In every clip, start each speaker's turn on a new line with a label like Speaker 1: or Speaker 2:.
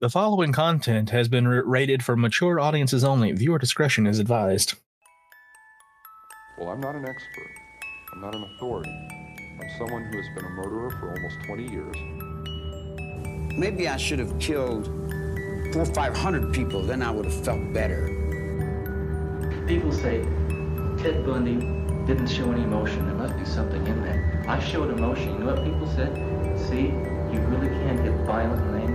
Speaker 1: The following content has been rated for mature audiences only. Viewer discretion is advised.
Speaker 2: Well, I'm not an expert. I'm not an authority. I'm someone who has been a murderer for almost 20 years.
Speaker 3: Maybe I should have killed four or five hundred people, then I would have felt better.
Speaker 4: People say Ted Bundy didn't show any emotion. There must be something in there. I showed emotion. You know what people said? See, you really can't get violent and angry.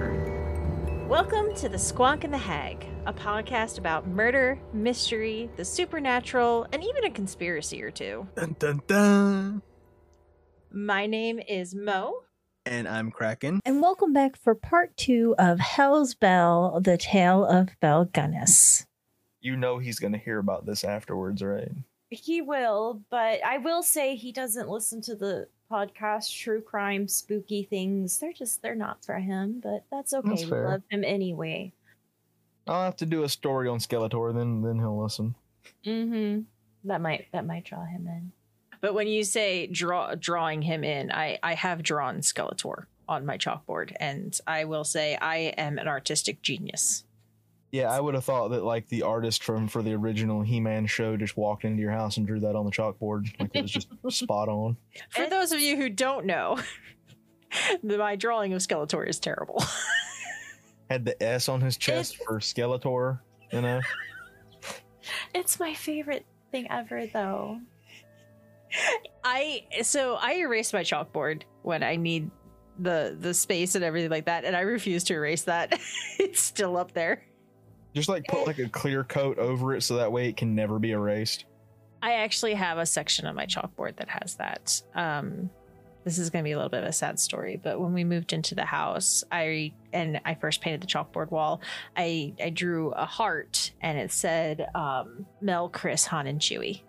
Speaker 5: Welcome to The Squonk and the Hag, a podcast about murder, mystery, the supernatural, and even a conspiracy or two.
Speaker 1: Dun, dun, dun.
Speaker 5: My name is Mo.
Speaker 1: And I'm Kraken.
Speaker 6: And welcome back for part two of Hell's Belle, the tale of Belle Gunness.
Speaker 1: You know he's going to hear about this afterwards, right?
Speaker 7: He will, but I will say he doesn't listen to the podcast true crime spooky things. They're just they're not for him, but that's okay.
Speaker 1: That's
Speaker 7: we love him anyway.
Speaker 1: I'll have to do a story on Skeletor, then then he'll listen.
Speaker 7: Mm-hmm. That might that might draw him in.
Speaker 5: But when you say draw drawing him in, I, I have drawn Skeletor on my chalkboard, and I will say I am an artistic genius.
Speaker 1: Yeah, I would have thought that like the artist from for the original He-Man show just walked into your house and drew that on the chalkboard. Like it was just spot on.
Speaker 5: For those of you who don't know, my drawing of Skeletor is terrible.
Speaker 1: Had the S on his chest for Skeletor, you know.
Speaker 7: It's my favorite thing ever though.
Speaker 5: I so I erase my chalkboard when I need the the space and everything like that, and I refuse to erase that. it's still up there.
Speaker 1: Just like put like a clear coat over it so that way it can never be erased.
Speaker 5: I actually have a section on my chalkboard that has that. Um, this is going to be a little bit of a sad story, but when we moved into the house, I and I first painted the chalkboard wall. I I drew a heart, and it said um, Mel, Chris, Han, and Chewie.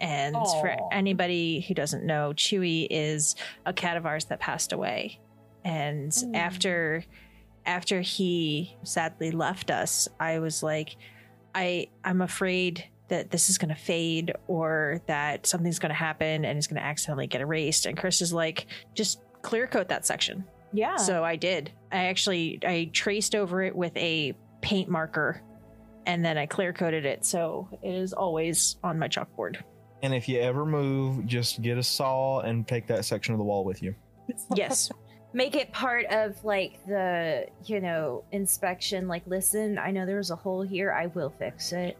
Speaker 5: And for anybody who doesn't know, Chewie is a cat of ours that passed away, and
Speaker 7: Mm.
Speaker 5: after after he sadly left us, I was like, I I'm afraid that this is going to fade or that something's going to happen and it's going to accidentally get erased. And Chris is like, just clear coat that section.
Speaker 7: Yeah.
Speaker 5: So I did. I actually I traced over it with a paint marker, and then I clear coated it. So it is always on my chalkboard.
Speaker 1: And if you ever move, just get a saw and take that section of the wall with you.
Speaker 5: Yes.
Speaker 7: make it part of like the you know inspection like listen i know there's a hole here i will fix it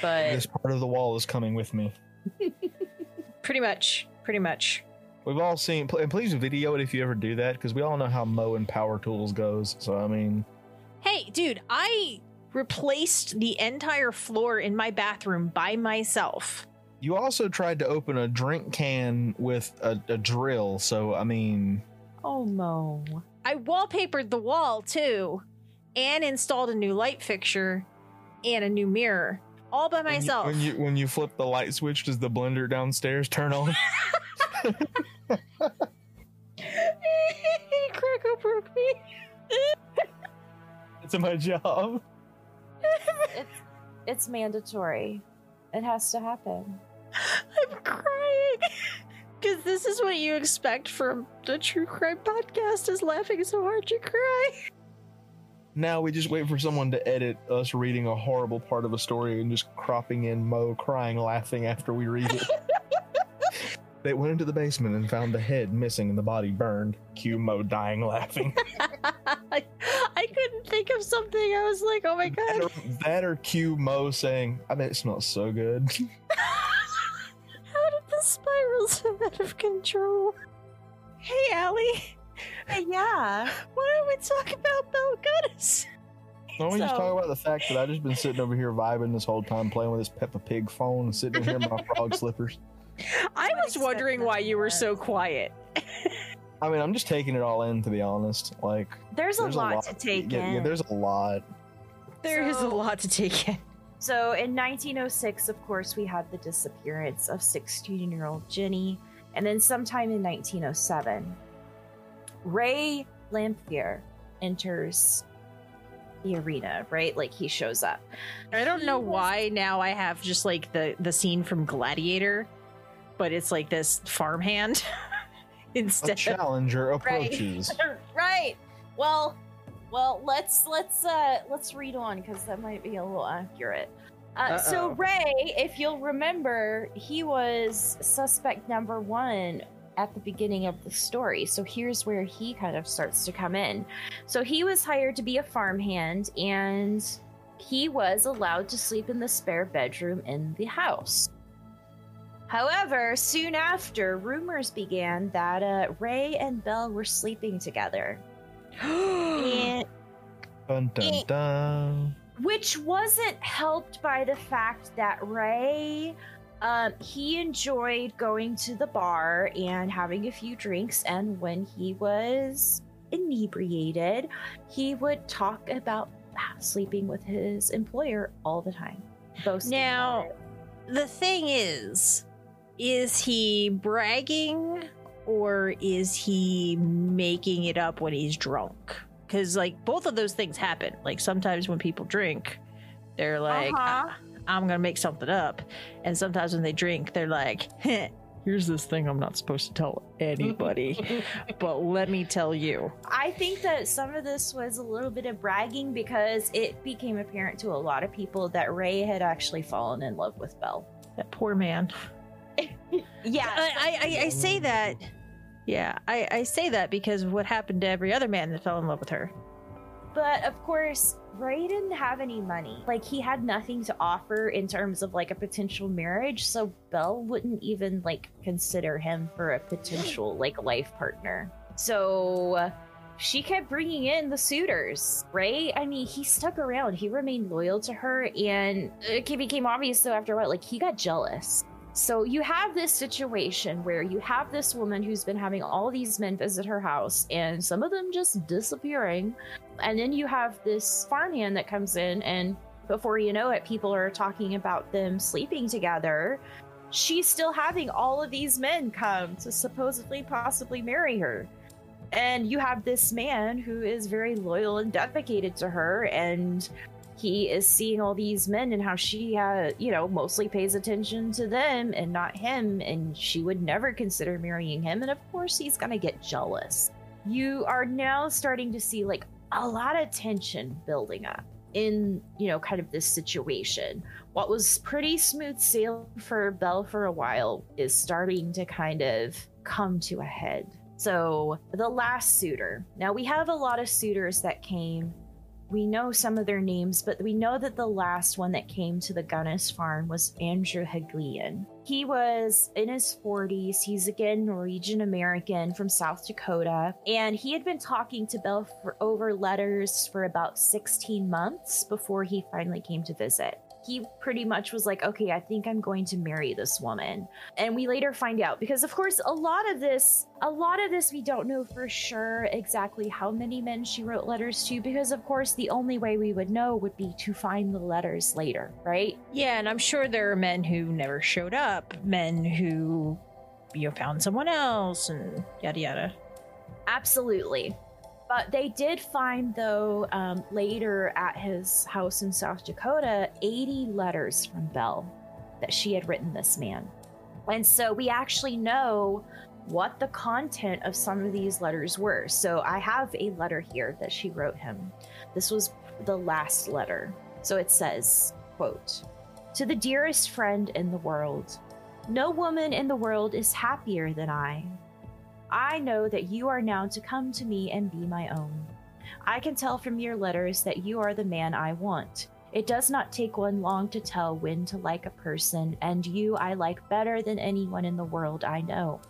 Speaker 7: but
Speaker 1: This part of the wall is coming with me.
Speaker 5: pretty much. Pretty much.
Speaker 1: We've all seen, and please video it if you ever do that, because we all know how Mo and Power Tools goes. So I mean,
Speaker 5: Hey, dude, I replaced the entire floor in my bathroom by myself.
Speaker 1: you also tried to open a drink can with a, a drill. So I mean,
Speaker 7: oh no
Speaker 5: I wallpapered the wall too, and installed a new light fixture and a new mirror, all by
Speaker 1: when you-
Speaker 5: myself.
Speaker 1: When you, when you flip the light switch, does the blender downstairs turn on?
Speaker 5: Cracker broke me.
Speaker 1: it's my job.
Speaker 7: it's it's mandatory it has to happen
Speaker 5: I'm crying because this is what you expect from the true crime podcast: is laughing so hard you cry.
Speaker 1: Now we just wait for someone to edit us reading a horrible part of a story and just cropping in Mo crying, laughing after we read it. they went into the basement and found the head missing and the body burned. Cue Mo dying laughing.
Speaker 5: I, I couldn't think of something. I was like, oh my
Speaker 1: that,
Speaker 5: god.
Speaker 1: or, that or cue Mo saying, I bet it smells so good.
Speaker 5: control? Hey, Allie,
Speaker 7: yeah
Speaker 5: why don't we talk about Belle Gunness?
Speaker 1: Why don't we just
Speaker 7: So-
Speaker 1: talk about the fact that I've just been sitting over here vibing this whole time playing with this Peppa Pig phone and sitting in here in my frog slippers.
Speaker 5: I
Speaker 7: would
Speaker 5: was
Speaker 7: expect
Speaker 5: wondering why you were
Speaker 7: nothing
Speaker 5: so quiet.
Speaker 1: I mean, I'm just taking it all in, to be honest. Like,
Speaker 7: there's,
Speaker 1: there's
Speaker 7: a, lot to take
Speaker 1: yeah,
Speaker 7: in
Speaker 1: yeah, there's a lot.
Speaker 5: There is a lot to take in.
Speaker 7: So in 1906, of course, we had the disappearance of 16 year old Ginny. And then sometime in 1907, Ray Lamphere enters the arena, right? Like he shows up.
Speaker 5: I don't
Speaker 7: He
Speaker 5: know
Speaker 7: was-
Speaker 5: why now I have just like the the scene from Gladiator, but it's like this farmhand instead.
Speaker 1: A
Speaker 5: instead.
Speaker 1: challenger
Speaker 7: Right.
Speaker 1: approaches.
Speaker 7: right. Well, Well, let's let's uh let's read on because that might be a little accurate. Uh, so Ray, if you'll remember, he was suspect number one at the beginning of the story. So here's where he kind of starts to come in. So he was hired to be a farmhand, and he was allowed to sleep in the spare bedroom in the house. However, soon after, rumors began that uh, Ray and Belle were sleeping together. and
Speaker 1: Dun dun dun.
Speaker 7: Which wasn't helped by the fact that Ray um, he enjoyed going to the bar and having a few drinks and when he was inebriated he would talk about sleeping with his employer all the time boasting
Speaker 5: Now- the thing is, is he bragging or is he making it up when he's drunk? Because like both of those things happen. Like sometimes when people drink, they're like,
Speaker 7: Uh-huh.
Speaker 5: "Ah, "I'm gonna make something up," and sometimes when they drink, they're like, "Heh, "Here's this thing I'm not supposed to tell anybody, but let me tell you."
Speaker 7: I think that some of this was a little bit of bragging because it became apparent to a lot of people that Ray had actually fallen in love with Belle.
Speaker 5: That poor man.
Speaker 7: Yeah,
Speaker 5: I, I, I, I say that. Yeah, I, I say that because of what happened to every other man that fell in love with her.
Speaker 7: But of course, Ray didn't have any money. Like he had nothing to offer in terms of like a potential marriage, so Belle wouldn't even like consider him for a potential like life partner. So she kept bringing in the suitors. Ray, I mean, he stuck around. He remained loyal to her, and it became obvious though after a while, like he got jealous. So you have this situation where you have this woman who's been having all these men visit her house, and some of them just disappearing. And then you have this farmhand that comes in, and before you know it, people are talking about them sleeping together. She's still having all of these men come to supposedly possibly marry her. And you have this man who is very loyal and dedicated to her, and he is seeing all these men and how she, uh, you know, mostly pays attention to them and not him, and she would never consider marrying him. And of course, he's gonna get jealous. You are now starting to see like a lot of tension building up in, you know, kind of this situation. What was pretty smooth sailing for Belle for a while is starting to kind of come to a head. So, the last suitor. Now, we have a lot of suitors that came we know some of their names, but we know that the last one that came to the Gunness farm was Andrew Helgelien. He was in his 40s. He's again Norwegian American from South Dakota. And he had been talking to Belle for over letters for about 16 months before he finally came to visit. He pretty much was like, okay, I think I'm going to marry this woman. And we later find out because, of course, a lot of this, a lot of this, we don't know for sure exactly how many men she wrote letters to because, of course, the only way we would know would be to find the letters later, right?
Speaker 5: Yeah, and I'm sure there are men who never showed up, men who you know found someone else, and yada yada.
Speaker 7: Absolutely. But they did find, though, um, later at his house in South Dakota, 80 letters from Belle that she had written this man. And so we actually know what the content of some of these letters were. So I have a letter here that she wrote him. This was the last letter. So it says, quote, To the dearest friend in the world, no woman in the world is happier than I. I know that you are now to come to me and be my own. I can tell from your letters that you are the man I want. It does not take one long to tell when to like a person, and you I like better than anyone in the world I know.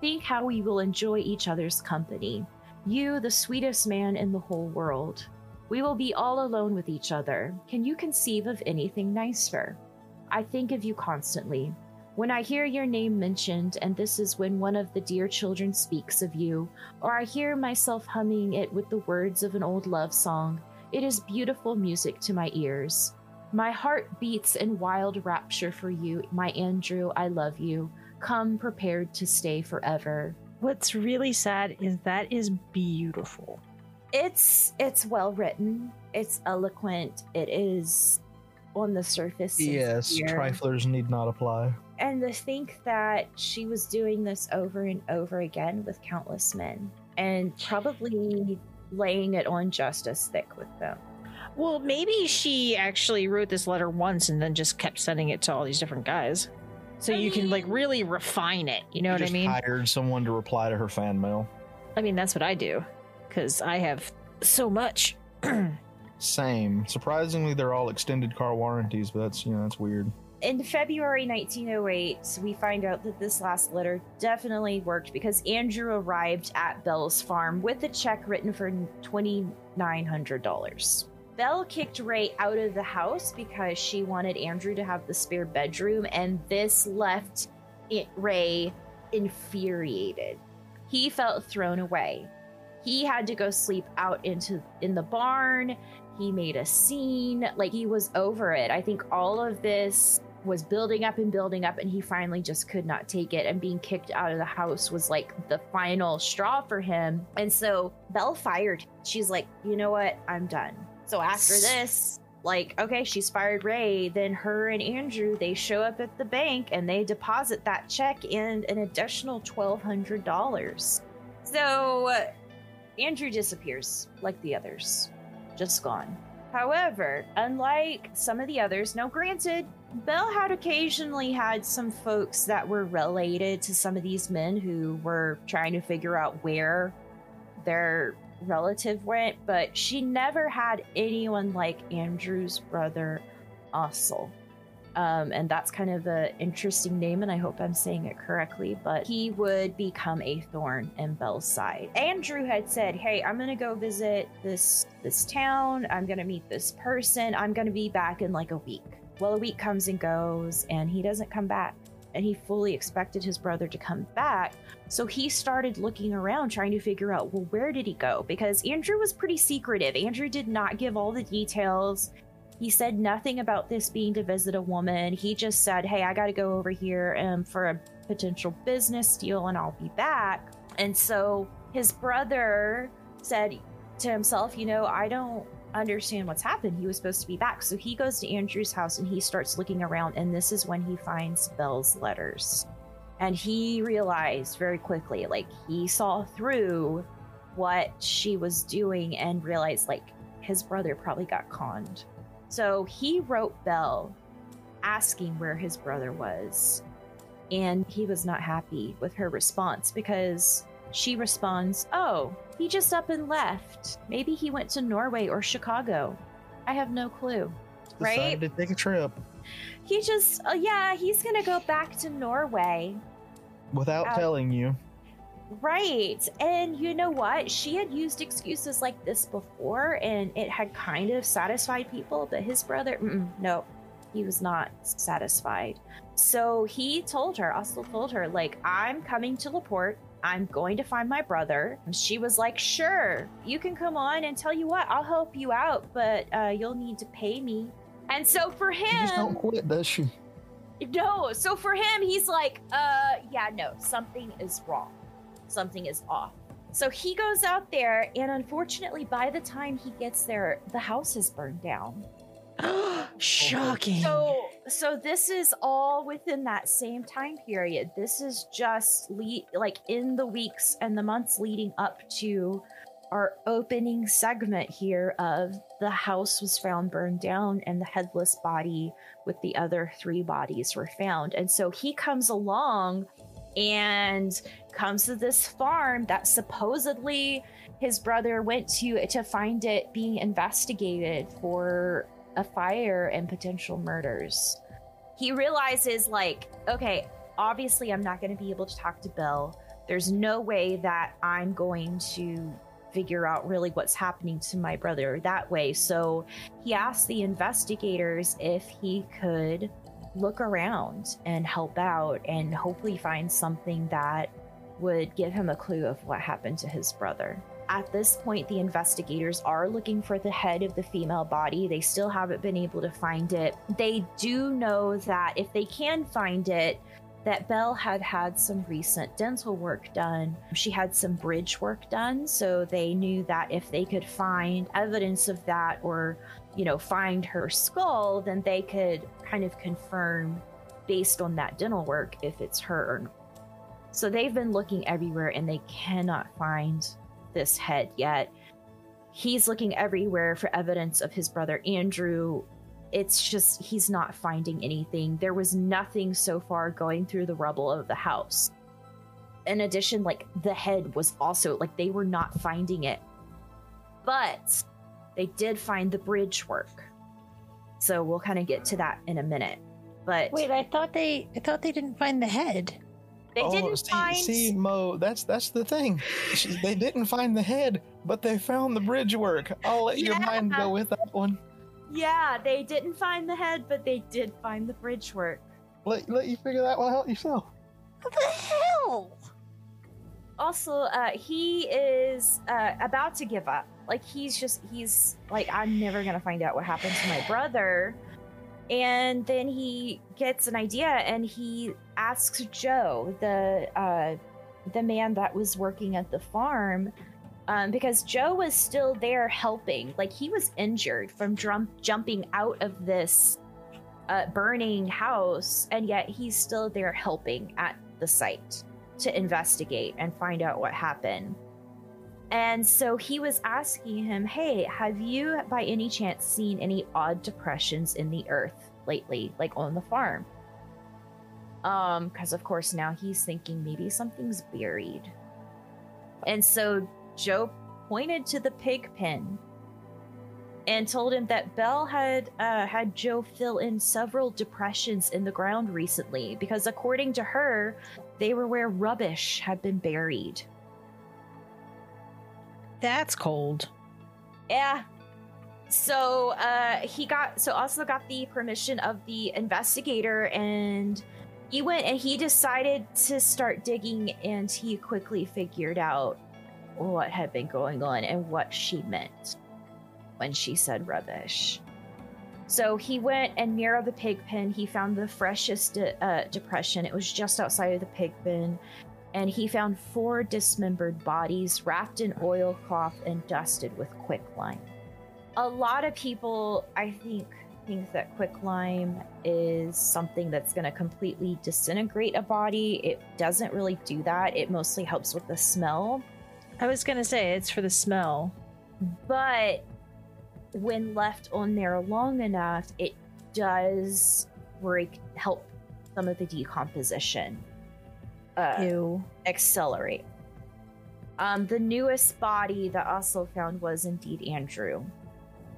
Speaker 7: Think how we will enjoy each other's company. You, the sweetest man in the whole world. We will be all alone with each other. Can you conceive of anything nicer? I think of you constantly. When I hear your name mentioned, and this is when one of the dear children speaks of you, or I hear myself humming it with the words of an old love song, it is beautiful music to my ears. My heart beats in wild rapture for you, my Andrew, I love you. Come prepared to stay forever.
Speaker 5: What's really sad is that is beautiful.
Speaker 7: It's it's well written, it's eloquent, it is on the surface.
Speaker 1: Yes,
Speaker 7: sincere.
Speaker 1: triflers need not apply.
Speaker 7: And to think that she was doing this over and over again with countless men and probably laying it on just as thick with them.
Speaker 5: Well, maybe she actually wrote this letter once and then just kept sending it to all these different guys. So
Speaker 7: I
Speaker 5: you can like really refine it. You know
Speaker 1: You
Speaker 5: what I mean?
Speaker 1: Hired someone to reply to her fan mail.
Speaker 5: I mean, that's what I do because I have so much.
Speaker 1: Same. Surprisingly, they're all extended car warranties, but that's you know that's weird.
Speaker 7: In February 1908, we find out that this last letter definitely worked because Andrew arrived at Belle's farm with a check written for $2,900. Bell kicked Ray out of the house because she wanted Andrew to have the spare bedroom, and this left Ray infuriated. He felt thrown away. He had to go sleep out into in the barn. He made a scene, like he was over it. I think all of this was building up and building up, and he finally just could not take it. And being kicked out of the house was like the final straw for him. And so Belle fired. She's like, you know what? I'm done. So after this, like, okay, she's fired Ray. Then her and Andrew, they show up at the bank and they deposit that check and an additional $1,200. So Andrew disappears like the others, just gone. However, unlike some of the others, now granted, Belle had occasionally had some folks that were related to some of these men who were trying to figure out where their relative went, but she never had anyone like Andrew's brother, Asle. Um, and that's kind of an interesting name, and I hope I'm saying it correctly. But he would become a thorn in Belle's side. Andrew had said, "Hey, I'm gonna go visit this this town. I'm gonna meet this person. I'm gonna be back in like a week." Well, a week comes and goes, and he doesn't come back. And he fully expected his brother to come back, so he started looking around trying to figure out, well, where did he go? Because Andrew was pretty secretive. Andrew did not give all the details. He said nothing about this being to visit a woman. He just said, hey, I got to go over here um, for a potential business deal and I'll be back. And so his brother said to himself, you know, I don't understand what's happened. He was supposed to be back. So he goes to Andrew's house and he starts looking around. And this is when he finds Belle's letters. And he realized very quickly, like, he saw through what she was doing and realized, like, his brother probably got conned. So he wrote Belle asking where his brother was. And he was not happy with her response because she responds, Oh, he just up and left. Maybe he went to Norway or Chicago. I have no clue. Right?
Speaker 1: Decided to take a trip
Speaker 7: He just, uh, yeah, he's gonna go back to Norway.
Speaker 1: without
Speaker 7: Out.
Speaker 1: telling you.
Speaker 7: Right. And you know what? She had used excuses like this before and it had kind of satisfied people, but his brother, no, he was not satisfied. So he told her, Oslo told her, like, I'm coming to La Porte. I'm going to find my brother. And she was like, sure, you can come on and tell you what, I'll help you out, but uh, you'll need to pay me. And so for him.
Speaker 1: She just don't quit, does she?
Speaker 7: no, so for him, he's like, uh, yeah, no, something is wrong. Something is off. So he goes out there, and unfortunately, by the time he gets there, the house is burned down.
Speaker 5: Shocking.
Speaker 7: So, so this is all within that same time period. This is just le- like in the weeks and the months leading up to our opening segment here of the house was found burned down and the headless body with the other three bodies were found. And so he comes along and comes to this farm that supposedly his brother went to to find it being investigated for a fire and potential murders. He realizes, like, okay, obviously I'm not going to be able to talk to Bill. There's no way that I'm going to figure out really what's happening to my brother that way. So he asked the investigators if he could look around and help out and hopefully find something that would give him a clue of what happened to his brother. At this point, the investigators are looking for the head of the female body. They still haven't been able to find it. They do know that if they can find it, that Belle had had some recent dental work done. She had some bridge work done, so they knew that if they could find evidence of that or, you know, find her skull, then they could kind of confirm based on that dental work if it's her or not. So they've been looking everywhere and they cannot find this head yet. he's looking everywhere for evidence of his brother Andrew. It's just he's not finding anything. There was nothing so far going through the rubble of the house. In addition, like the head was also like they were not finding it. But they did find the bridge work. So we'll kind of get to that in a minute. But
Speaker 6: Wait, I thought they I thought they didn't find the head.
Speaker 7: They
Speaker 1: oh,
Speaker 7: didn't
Speaker 1: see,
Speaker 7: find
Speaker 1: see, Mo, that's that's the thing. She- They didn't find the head, but they found the bridge work. I'll let your mind go with that one.
Speaker 7: Yeah, they didn't find the head, but they did find the bridge work.
Speaker 1: Let let you figure that one out yourself.
Speaker 6: What the hell?
Speaker 7: Also, uh, he is uh, about to give up. Like he's just he's like I'm never gonna find out what happened to my brother. And then he gets an idea and he asks Joe, the uh, the man that was working at the farm, um, because Joe was still there helping. Like he was injured from drum- jumping out of this uh, burning house, and yet he's still there helping at the site to investigate and find out what happened. And so he was asking him, Hey, have you by any chance seen any odd depressions in the earth lately, like on the farm? Um, because of course now he's thinking maybe something's buried. And so Joe pointed to the pig pen and told him that Belle had uh, had Joe fill in several depressions in the ground recently because according to her, they were where rubbish had been buried.
Speaker 5: That's cold.
Speaker 7: Yeah. So uh he got so also got the permission of the investigator and he went and he decided to start digging and he quickly figured out what had been going on and what she meant when she said rubbish. So he went and near the pig pen, he found the freshest de- uh, depression. It was just outside of the pig pen and he found four dismembered bodies wrapped in oilcloth and dusted with quicklime. A lot of people, I think, think that quicklime is something that's going to completely disintegrate a body. It doesn't really do that. It mostly helps with the smell.
Speaker 5: I was gonna say it's for the smell.
Speaker 7: But when left on there long enough, it does break, help some of the decomposition. Uh, accelerate. Um, the newest body that also found was indeed Andrew.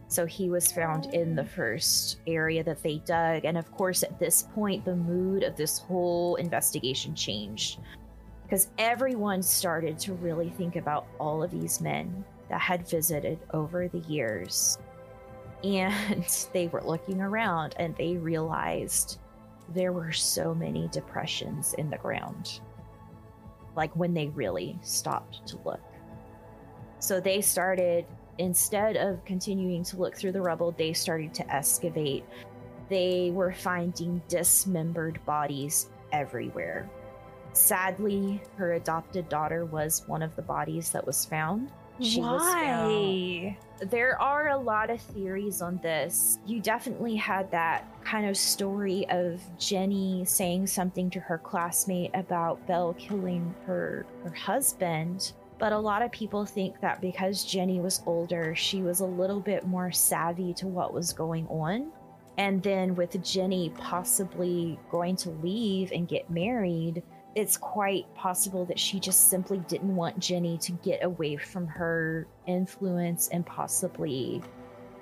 Speaker 7: So he was found in the first area that they dug. And of course, at this point, the mood of this whole investigation changed because everyone started to really think about all of these men that had visited over the years. And they were looking around and they realized there were so many depressions in the ground like when they really stopped to look. So they started, instead of continuing to look through the rubble, they started to excavate. They were finding dismembered bodies everywhere. Sadly, her adopted daughter was one of the bodies that was found. She
Speaker 5: Why?
Speaker 7: there are a lot of theories on this. You definitely had that kind of story of Jenny saying something to her classmate about Belle killing her her husband. But a lot of people think that because Jenny was older, she was a little bit more savvy to what was going on. And then with Jenny possibly going to leave and get married, it's quite possible that she just simply didn't want Jenny to get away from her influence and possibly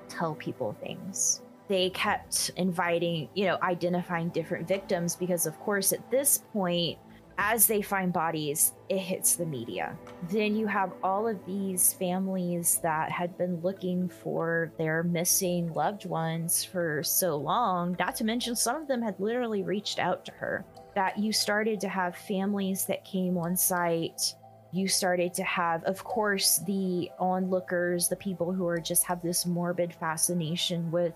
Speaker 7: tell people things. They kept inviting, you know, identifying different victims because, of course, at this point, as they find bodies, it hits the media. Then you have all of these families that had been looking for their missing loved ones for so long, not to mention some of them had literally reached out to her. That you started to have families that came on site. You started to have, of course, the onlookers, the people who are just have this morbid fascination with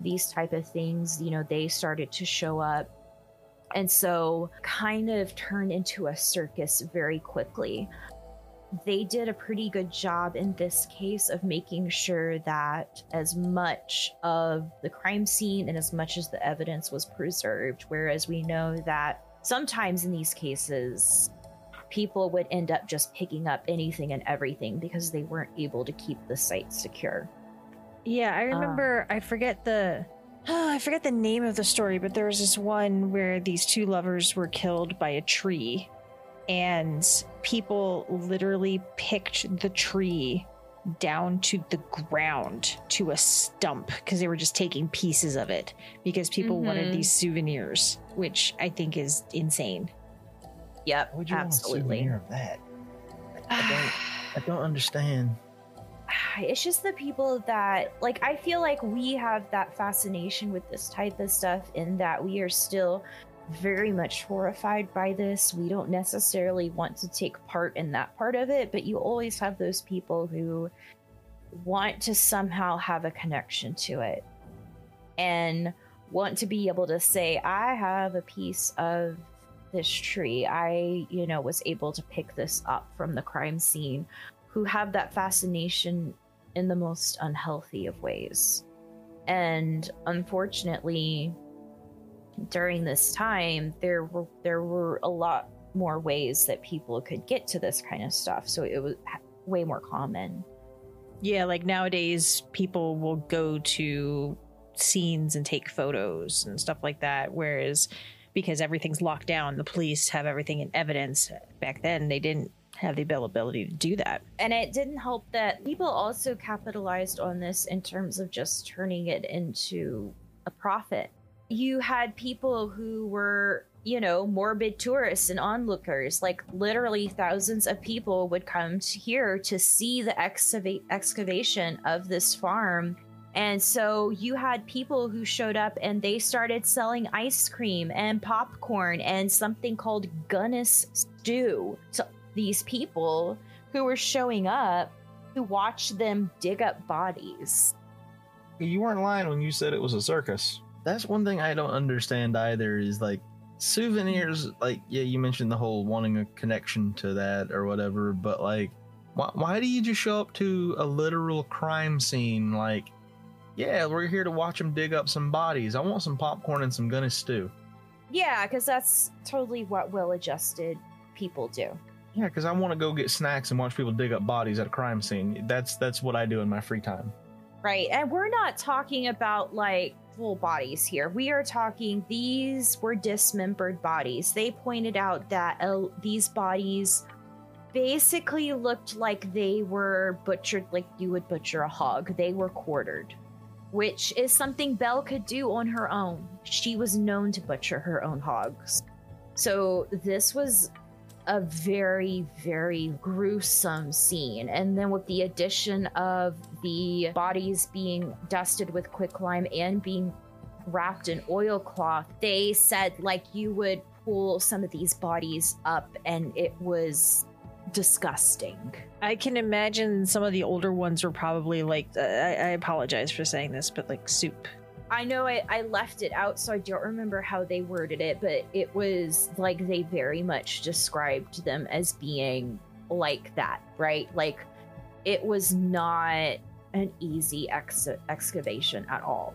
Speaker 7: these type of things. You know, they started to show up and so kind of turned into a circus very quickly. They did a pretty good job in this case of making sure that as much of the crime scene and as much as the evidence was preserved, whereas we know that sometimes in these cases, people would end up just picking up anything and everything because they weren't able to keep the site secure.
Speaker 5: Yeah, I remember. Um, I forget the. Oh, I forget the name of the story, but there was this one where these two lovers were killed by a tree, and people literally picked the tree down to the ground to a stump because they were just taking pieces of it because people wanted
Speaker 7: Mhm.
Speaker 5: these souvenirs, which I think is insane.
Speaker 7: Yep,
Speaker 1: would you want a
Speaker 7: absolutely.
Speaker 1: souvenir of that? I don't, I don't understand.
Speaker 7: it's just the people that like i feel like we have that fascination with this type of stuff in that we are still very much horrified by this we don't necessarily want to take part in that part of it but you always have those people who want to somehow have a connection to it and want to be able to say i have a piece of this tree i you know was able to pick this up from the crime scene who have that fascination in the most unhealthy of ways. And unfortunately, during this time, there were there were a lot more ways that people could get to this kind of stuff. So it was way more common.
Speaker 5: Yeah, like nowadays, people will go to scenes and take photos and stuff like that. Whereas, because everything's locked down, the police have everything in evidence. Back then, they didn't have the ability to do that.
Speaker 7: And it didn't help that people also capitalized on this in terms of just turning it into a profit. You had people who were, you know, morbid tourists and onlookers. Like literally thousands of people would come to here to see the excavate excavation of this farm. And so you had people who showed up and they started selling ice cream and popcorn and something called Gunness stew to these people who were showing up to watch them dig up bodies.
Speaker 1: You weren't lying when you said it was a circus. That's one thing I don't understand either is like souvenirs like yeah you mentioned the whole wanting a connection to that or whatever but like why, why do you just show up to a literal crime scene like yeah we're here to watch them dig up some bodies i want some popcorn and some Gunness stew
Speaker 7: Yeah, because that's totally what well adjusted people do.
Speaker 1: yeah because i want to go get snacks and watch people dig up bodies at a crime scene that's that's what i do in my free time
Speaker 7: Right. And we're not talking about like bodies here. We are talking, these were dismembered bodies. They pointed out that uh, these bodies basically looked like they were butchered like you would butcher a hog. They were quartered, which is something Belle could do on her own. She was known to butcher her own hogs. So this was a very, very gruesome scene. And then with the addition of the bodies being dusted with quicklime and being wrapped in oilcloth, they said like you would pull some of these bodies up and it was disgusting.
Speaker 5: I can imagine some of the older ones were probably like, uh, I, I apologize for saying this, but like soup.
Speaker 7: I know I, I left it out, so I don't remember how they worded it, but it was like they very much described them as being like that, right? Like it was not an easy ex- excavation at all.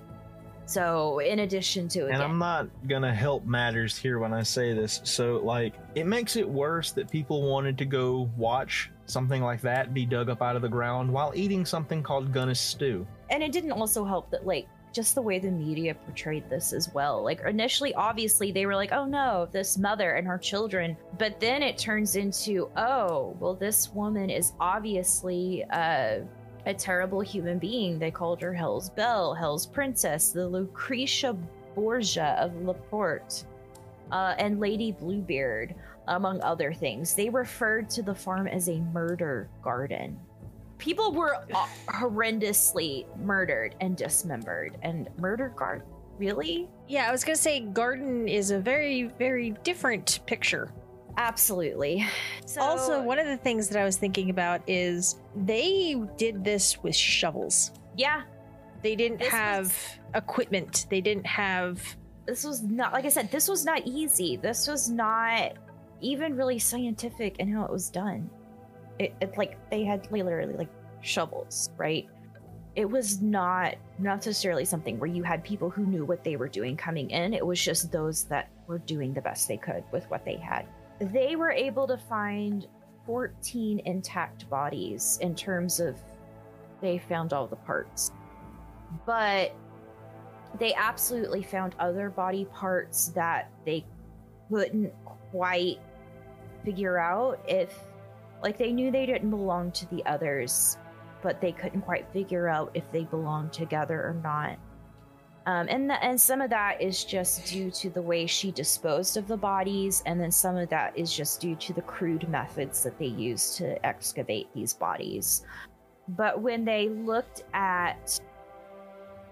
Speaker 7: So, in addition to
Speaker 1: it.
Speaker 7: And
Speaker 1: I'm not gonna help matters here when I say this. So, like, it makes it worse that people wanted to go watch something like that be dug up out of the ground while eating something called Gunness stew.
Speaker 7: and it didn't also help that like just the way the media portrayed this as well. Like initially obviously they were like oh no this mother and her children. But then it turns into oh well this woman is obviously uh, a terrible human being. They called her hell's belle hell's princess the lucretia borgia of laporte uh, and lady bluebeard among other things. They referred to the farm as a murder garden people were uh, horrendously murdered and dismembered and murder garden really
Speaker 5: Yeah, I was gonna say garden is a very, very different picture.
Speaker 7: absolutely so
Speaker 5: also, one of the things that I was thinking about is they did this with shovels.
Speaker 7: yeah
Speaker 5: They didn't
Speaker 7: This
Speaker 5: have
Speaker 7: was-
Speaker 5: equipment. They didn't have.
Speaker 7: this was not like i said this was not easy this was not even really scientific in how it was done it, it like they had literally like shovels right? It was not necessarily something where you had people who knew what they were doing coming in. It was just those that were doing the best they could with what they had. They were able to find 14 intact bodies in terms of they found all the parts. But they absolutely found other body parts that they couldn't quite figure out if like they knew they didn't belong to the others but they couldn't quite figure out if they belonged together or not um, and the, and some of that is just due to the way she disposed of the bodies, and then some of that is just due to the crude methods that they used to excavate these bodies. But when they looked at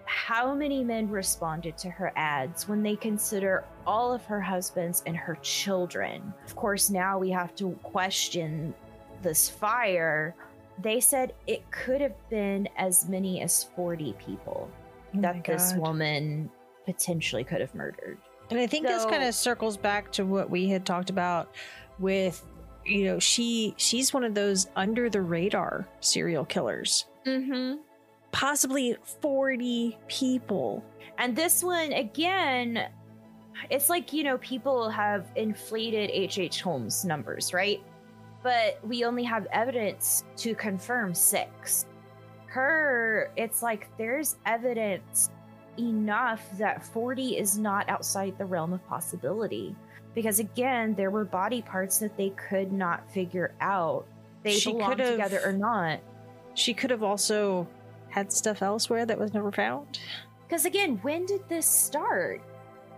Speaker 7: how many men responded to her ads, when they consider all of her husbands and her children, of course, now we have to question this fire. They said it could have been as many as 40 people
Speaker 5: Oh
Speaker 7: that this woman potentially could have murdered.
Speaker 5: And I think this kind of circles back to what we had talked about with you know, she she's one of those under the radar serial killers.
Speaker 7: Mm-hmm.
Speaker 5: Possibly 40 people.
Speaker 7: And this one, again, it's like, you know, people have inflated H.H. Holmes numbers, right? But we only have evidence to confirm six. Her, it's like there's evidence enough that 40 is not outside the realm of possibility. Because again, there were body parts that they could not figure out. They
Speaker 5: She
Speaker 7: belong together or not.
Speaker 5: She could have also had stuff elsewhere that was never found.
Speaker 7: Because again, when did this start?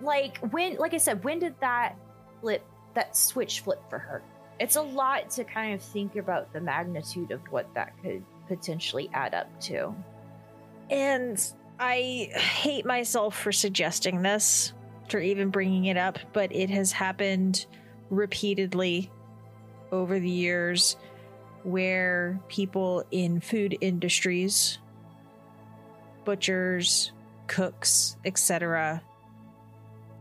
Speaker 7: Like when, like I said, when did that flip, that switch flip for her? It's a lot to kind of think about the magnitude of what that could potentially add up to.
Speaker 5: And I hate myself for suggesting this, for even bringing it up, but it has happened repeatedly over the years where people in food industries, butchers, cooks, etc.,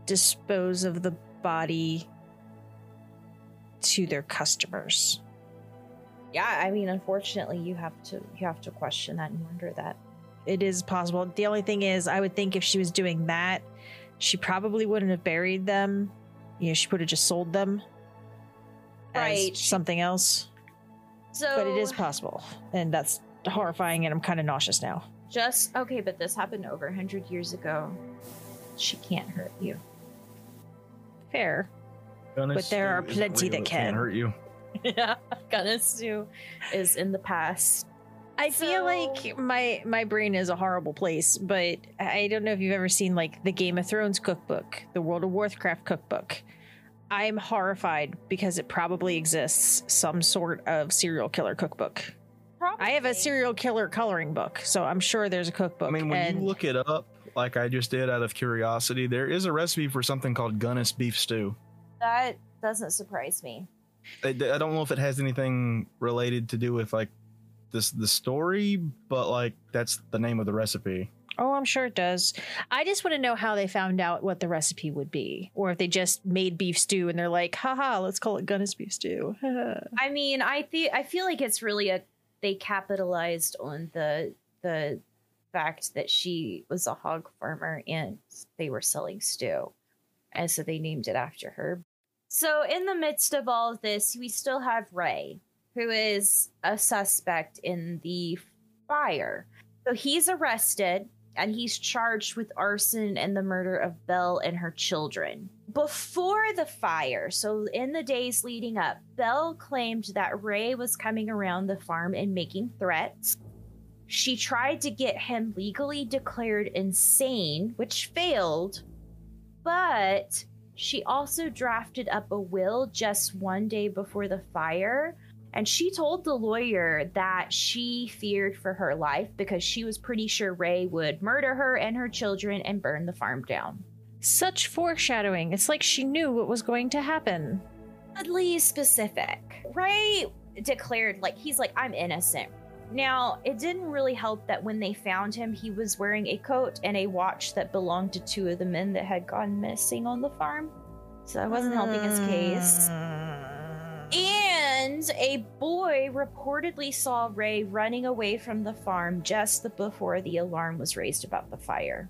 Speaker 5: dispose of the body to their customers.
Speaker 7: Yeah, I mean, unfortunately, you have to you have to question that and wonder that.
Speaker 5: it is possible. The only thing is, I would think if she was doing that, she probably wouldn't have buried them. You know, she would have just sold them as
Speaker 7: Right.
Speaker 5: something else.
Speaker 7: So,
Speaker 5: But it is possible, and that's horrifying. And I'm kind of nauseous now.
Speaker 7: just okay. But this happened over a hundred years ago. She can't hurt you.
Speaker 5: Fair.
Speaker 1: Gunness
Speaker 5: But there are plenty that
Speaker 1: can't hurt you.
Speaker 7: yeah, gonna sue is in the past.
Speaker 5: I feel like my my brain is a horrible place, but I don't know if you've ever seen like the Game of Thrones cookbook, the World of Warcraft cookbook. I'm horrified because it probably exists some sort of serial killer cookbook. I have a serial killer coloring book, so I'm sure there's a cookbook.
Speaker 1: I mean, when
Speaker 5: and
Speaker 1: you look it up, like I just did out of curiosity, there is a recipe for something called Gunness beef stew.
Speaker 7: That doesn't surprise me.
Speaker 1: I, I don't know if it has anything related to do with like this the story, but like that's the name of the recipe.
Speaker 5: oh, I'm sure it does. I just want to know how they found out what the recipe would be, or if they just made beef stew and they're like, haha, let's call it Gunness beef stew.
Speaker 7: I mean, I think I feel like it's really a they capitalized on the the fact that she was a hog farmer and they were selling stew. And so they named it after her. So in the midst of all of this, we still have Ray, who is a suspect in the fire. So he's arrested and he's charged with arson and the murder of Belle and her children. Before the fire, so in the days leading up, Belle claimed that Ray was coming around the farm and making threats. She tried to get him legally declared insane, which failed, but she also drafted up a will just one day before the fire. And she told the lawyer that she feared for her life because she was pretty sure Ray would murder her and her children and burn the farm down.
Speaker 5: Such foreshadowing. It's like she knew what was going to happen.
Speaker 7: Oddly specific. Ray declared, like, he's like, I'm innocent. Now, it didn't really help that when they found him, he was wearing a coat and a watch that belonged to two of the men that had gone missing on the farm. So that wasn't helping his case. Mm. And a boy reportedly saw Ray running away from the farm just before the alarm was raised about the fire.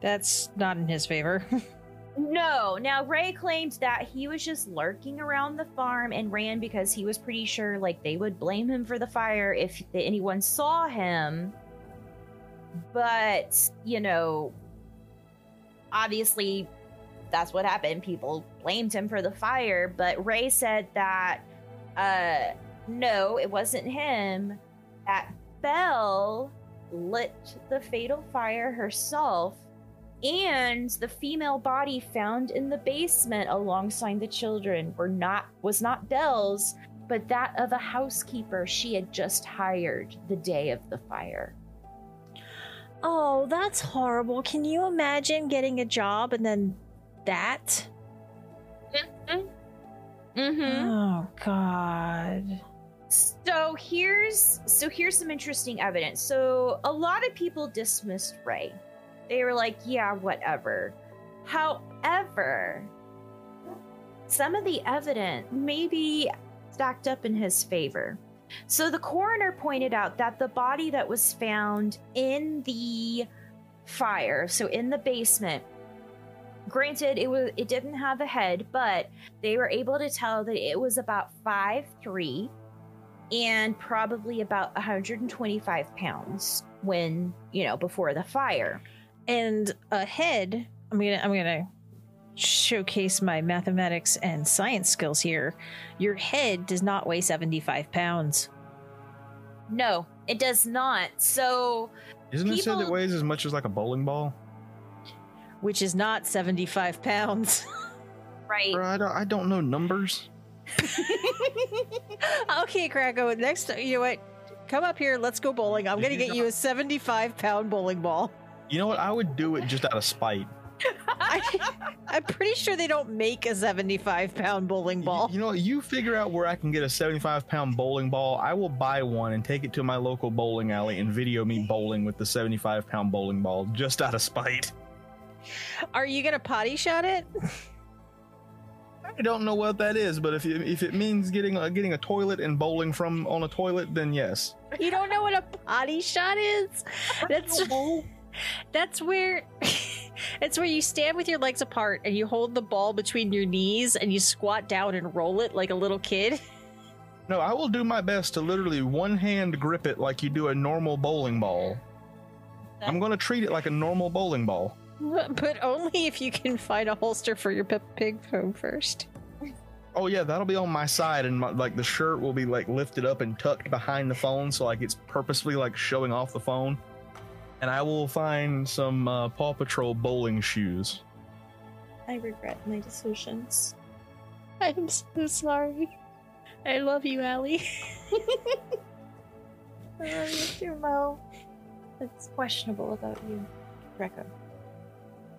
Speaker 5: That's not in his favor.
Speaker 7: No, now Ray claimed that he was just lurking around the farm and ran because he was pretty sure like they would blame him for the fire if anyone saw him. But, you know, obviously that's what happened. People blamed him for the fire, but Ray said that uh no, it wasn't him. That Belle lit the fatal fire herself and the female body found in the basement alongside the children were not was not Belle's, but that of a housekeeper she had just hired the day of the fire.
Speaker 6: Oh, that's horrible. Can you imagine getting a job and then that?
Speaker 7: Mm-hmm.
Speaker 6: Oh God.
Speaker 7: So here's so here's some interesting evidence. So a lot of people dismissed Ray. They were like, yeah, whatever. However, some of the evidence may be stacked up in his favor. So the coroner pointed out that the body that was found in the fire, so in the basement, granted it was it didn't have a head, but they were able to tell that it was about five three and probably about 125 pounds when, you know, before the fire.
Speaker 5: And a head, I'm gonna I'm gonna showcase my mathematics and science skills here. Your head does not weigh 75 pounds.
Speaker 7: No, it does not. So,
Speaker 1: Isn't it said it weighs as much as like a bowling ball?
Speaker 5: Which is not 75 pounds.
Speaker 7: right.
Speaker 1: Bro, I don't, I don't know numbers.
Speaker 5: okay, Krakow, next you know what? Come up here, let's go bowling. I'm
Speaker 1: Did
Speaker 5: gonna get you a 75 pound bowling ball.
Speaker 1: You know what? I would do it just out of spite.
Speaker 5: I, I'm pretty sure they don't make a 75 pound bowling ball.
Speaker 1: You know, what? you figure out where I can get a 75 pound bowling ball. I will buy one and take it to my local bowling alley and video me bowling with the 75 pound bowling ball just out of spite.
Speaker 5: Are you gonna potty shot it?
Speaker 1: I don't know what that is, but if it, if it means getting a, getting a toilet and bowling from on a toilet, then yes.
Speaker 5: You don't know what a potty shot is? That's that's where it's where you stand with your legs apart and you hold the ball between your knees and you squat down and roll it like a little kid.
Speaker 1: No, I will do my best to literally one hand grip it like you do a normal bowling ball. I'm going to treat it like a normal bowling ball.
Speaker 5: But only if you can find a holster for your pig phone first.
Speaker 1: Oh yeah, that'll be on my side, and my, like the shirt will be like lifted up and tucked behind the phone, so like it's purposefully like showing off the phone. And I will find some uh, Paw Patrol bowling shoes.
Speaker 7: I regret my decisions.
Speaker 5: I'm so sorry. I love you, Allie.
Speaker 7: I love you too, Mo. It's questionable about you, Greco.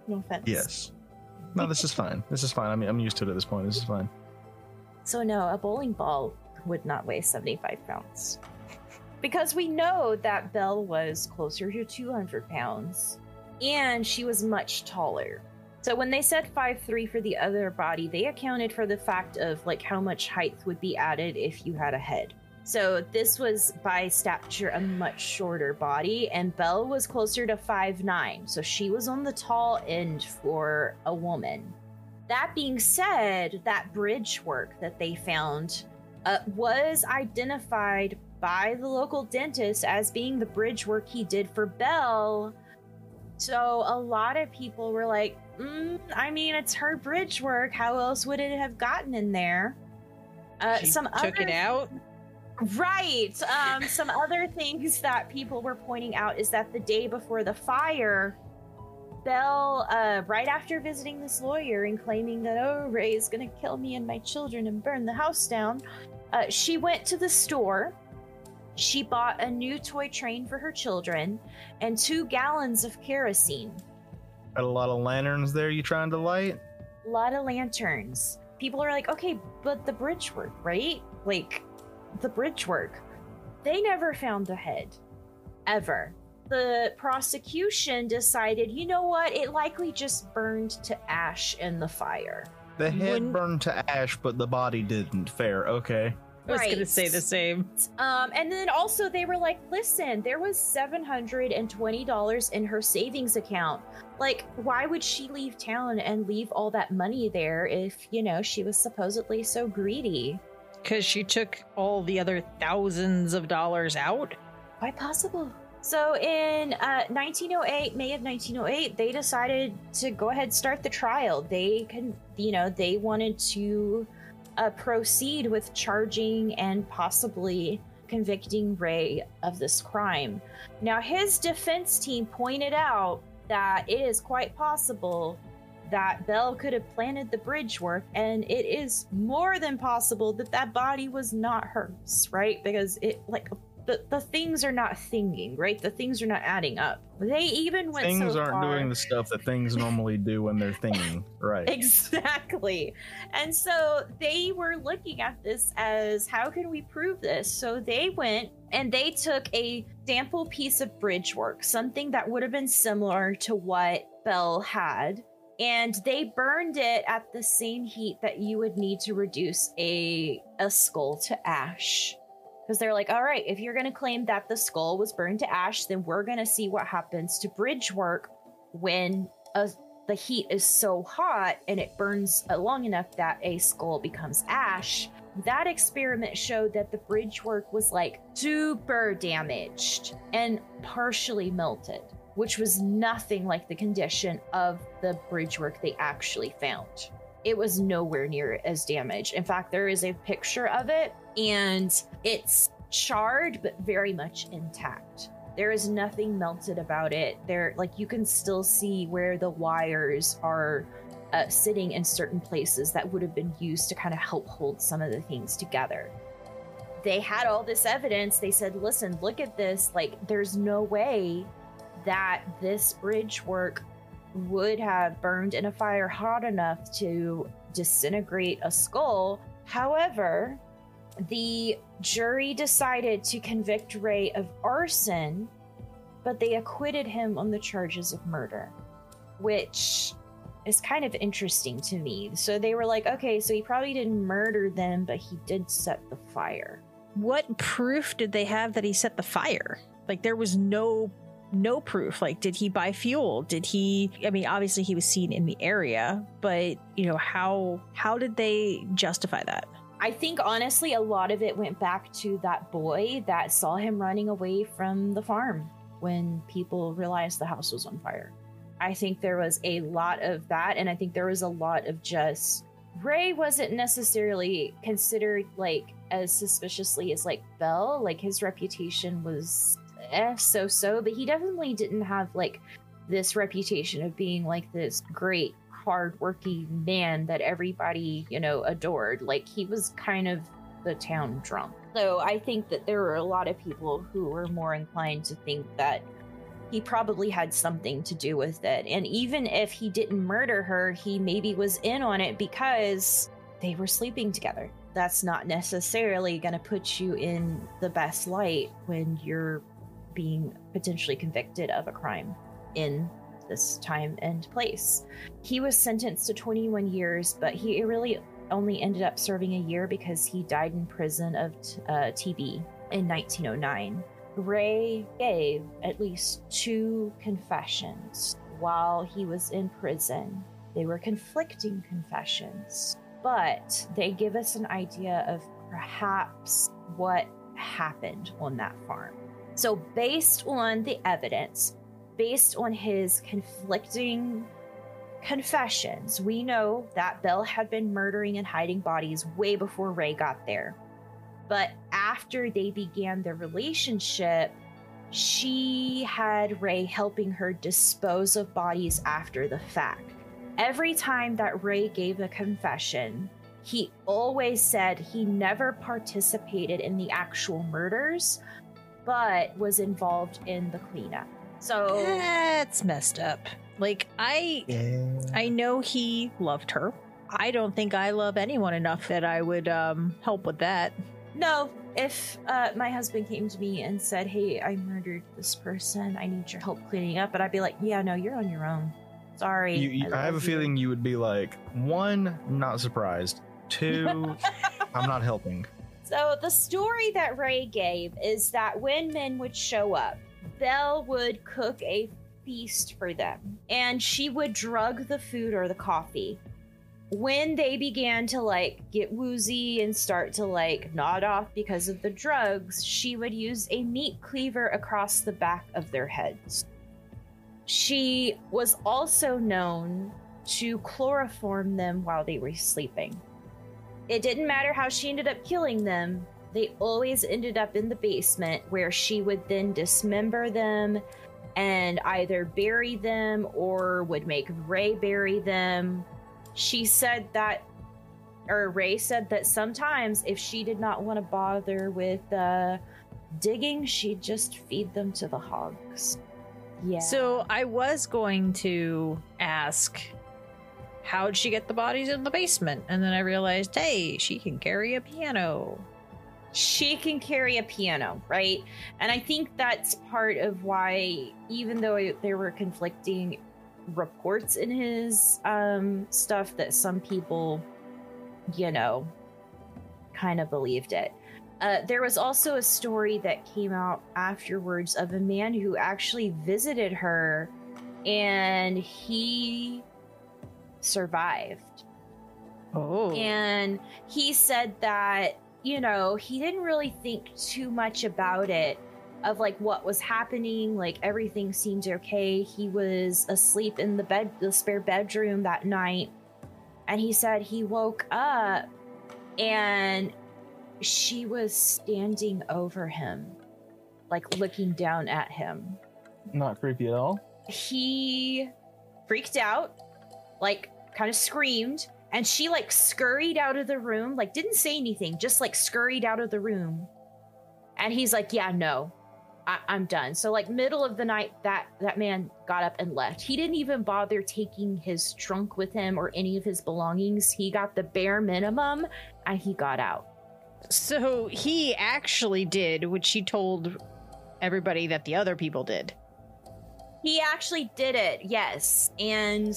Speaker 7: No offense.
Speaker 1: Yes. No, this is fine. This is fine. I mean, I'm used to it at this point. This is fine.
Speaker 7: So no, a bowling ball would not weigh 75 pounds. Because we know that Belle was closer to 200 pounds. And she was much taller. So when they said 5'3 for the other body, they accounted for the fact of like how much height would be added if you had a head. So this was by stature a much shorter body, and Belle was closer to 5'9. So she was on the tall end for a woman. That being said, that bridge work that they found uh, was identified by the local dentist as being the bridge work he did for Belle. So a lot of people were like, mm, I mean, it's her bridge work. How else would it have gotten in there? Uh, some
Speaker 5: took
Speaker 7: other
Speaker 5: it out.
Speaker 7: Right. Um, some other things that people were pointing out is that the day before the fire, Belle, uh, right after visiting this lawyer and claiming that, oh, Ray is going to kill me and my children and burn the house down, uh, she went to the store. She bought a new toy train for her children and two gallons of kerosene.
Speaker 1: Got a lot of lanterns there you trying to light?
Speaker 7: A lot of lanterns. People are like, okay, but the bridge work, right? Like, the bridge work. They never found the head. Ever. The prosecution decided, you know what? It likely just burned to ash in the fire.
Speaker 1: The head
Speaker 5: Wouldn't-
Speaker 1: burned to ash, but the body didn't. Fair, okay.
Speaker 5: I was gonna say the same.
Speaker 7: Um, and then also they were like, listen, there was seven hundred and twenty dollars in her savings account. Like, why would she leave town and leave all that money there if you know she was supposedly so greedy?
Speaker 5: Because she took all the other thousands of dollars out.
Speaker 7: Quite possible. So in uh, 1908, May of 1908, they decided to go ahead start the trial. They can, you know, they wanted to uh, proceed with charging and possibly convicting Ray of this crime. Now, his defense team pointed out that it is quite possible that Belle could have planted the bridge work, and it is more than possible that that body was not hers, right? Because it, like, the, the things are not thinking, right? The things are not adding up. They even went
Speaker 1: Things
Speaker 7: so
Speaker 1: aren't
Speaker 7: far-
Speaker 1: doing the stuff that things normally do when they're thinking. Right.
Speaker 7: Exactly. And so they were looking at this as how can we prove this? So they went and they took a sample piece of bridge work, something that would have been similar to what Belle had, and they burned it at the same heat that you would need to reduce a a skull to ash. Because they're like, all right, if you're going to claim that the skull was burned to ash, then we're going to see what happens to bridge work when a the heat is so hot and it burns long enough that a skull becomes ash. That experiment showed that the bridge work was like super damaged and partially melted, which was nothing like the condition of the bridge work they actually found. It was nowhere near as damaged. In fact, there is a picture of it and it's charred but very much intact. There is nothing melted about it. There, like you can still see where the wires are uh, sitting in certain places that would have been used to kind of help hold some of the things together. They had all this evidence. They said, "Listen, look at this. Like, there's no way that this bridge work would have burned in a fire hot enough to disintegrate a skull." However, the jury decided to convict Ray of arson, but they acquitted him on the charges of murder, which is kind of interesting to me. So they were like, okay, so he probably didn't murder them, but he did set the fire.
Speaker 5: What proof did they have that he set the fire? Like there was no no proof. Like did he buy fuel? Did he I mean obviously he was seen in the area, but you know how how did they justify that?
Speaker 7: I think honestly, a lot of it went back to that boy that saw him running away from the farm when people realized the house was on fire. I think there was a lot of that, and I think there was a lot of just Ray wasn't necessarily considered like as suspiciously as like Belle. Like his reputation was eh, so so, but he definitely didn't have like this reputation of being like this great hardworking man that everybody, you know, adored. Like he was kind of the town drunk. So I think that there were a lot of people who were more inclined to think that he probably had something to do with it. And even if he didn't murder her, he maybe was in on it because they were sleeping together. That's not necessarily going to put you in the best light when you're being potentially convicted of a crime in this time and place. He was sentenced to 21 years, but he really only ended up serving a year because he died in prison of t- uh, TB in 1909. Ray gave at least two confessions while he was in prison. They were conflicting confessions, but they give us an idea of perhaps what happened on that farm. So, based on the evidence, based on his conflicting confessions, we know that Belle had been murdering and hiding bodies way before Ray got there. But after they began their relationship, she had Ray helping her dispose of bodies after the fact. Every time that Ray gave a confession, he always said he never participated in the actual murders, but was involved in the cleanup. So
Speaker 5: That's messed up. Like I
Speaker 1: Yeah.
Speaker 5: I know he loved her. I don't think I love anyone enough that I would um help with that.
Speaker 7: No, if uh, my husband came to me and said, "Hey, I murdered this person. I need your help cleaning up," but I'd be like, "Yeah, no, you're on your own. Sorry."
Speaker 1: You, you, I, have a
Speaker 7: love you."
Speaker 1: feeling you would be like, one, not surprised. Two, I'm not helping.
Speaker 7: So the story that Ray gave is that when men would show up, Belle would cook a feast for them, and she would drug the food or the coffee. When they began to like get woozy and start to like nod off because of the drugs, she would use a meat cleaver across the back of their heads. She was also known to chloroform them while they were sleeping. It didn't matter how she ended up killing them, they always ended up in the basement where she would then dismember them and either bury them or would make Ray bury them. She said that, or Ray said that sometimes if she did not want to bother with uh, digging, she'd just feed them to the hogs. Yeah.
Speaker 5: So I was going to ask, how'd she get the bodies in the basement? And then I realized, hey, she can carry a piano.
Speaker 7: She can carry a piano, right? And I think that's part of why, even though there were conflicting reports in his um, stuff, that some people, you know, kind of believed it. Uh, there was also a story that came out afterwards of a man who actually visited her and he survived.
Speaker 5: Oh.
Speaker 7: And he said that, you know, he didn't really think too much about it of like what was happening, like everything seemed okay. He was asleep in the bed the spare bedroom that night. And he said he woke up and she was standing over him, like looking down at him.
Speaker 1: Not creepy at all.
Speaker 7: He freaked out, like kind of screamed, and she like scurried out of the room, like didn't say anything, just like scurried out of the room. And he's like, "Yeah, no, I- I'm done." So like middle of the night, that that man got up and left. He didn't even bother taking his trunk with him or any of his belongings. He got the bare minimum, and he got out.
Speaker 5: So he actually did what she told everybody that the other people did.
Speaker 7: He actually did it, yes. And,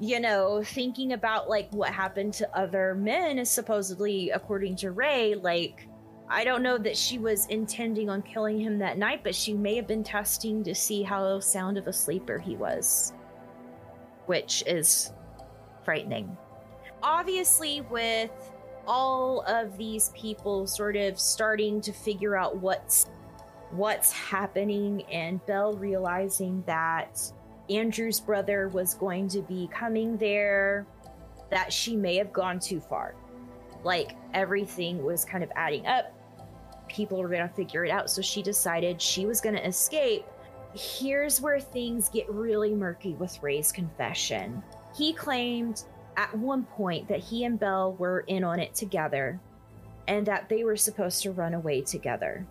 Speaker 7: you know, thinking about like what happened to other men is supposedly, according to Ray, like, I don't know that she was intending on killing him that night, but she may have been testing to see how sound of a sleeper he was, which is frightening. Obviously, with all of these people sort of starting to figure out what's what's happening and Belle realizing that Andrew's brother was going to be coming there that she may have gone too far. Like everything was kind of adding up. People were going to figure it out so she decided she was going to escape. Here's where things get really murky with Ray's confession. He claimed at one point that he and Belle were in on it together and that they were supposed to run away together.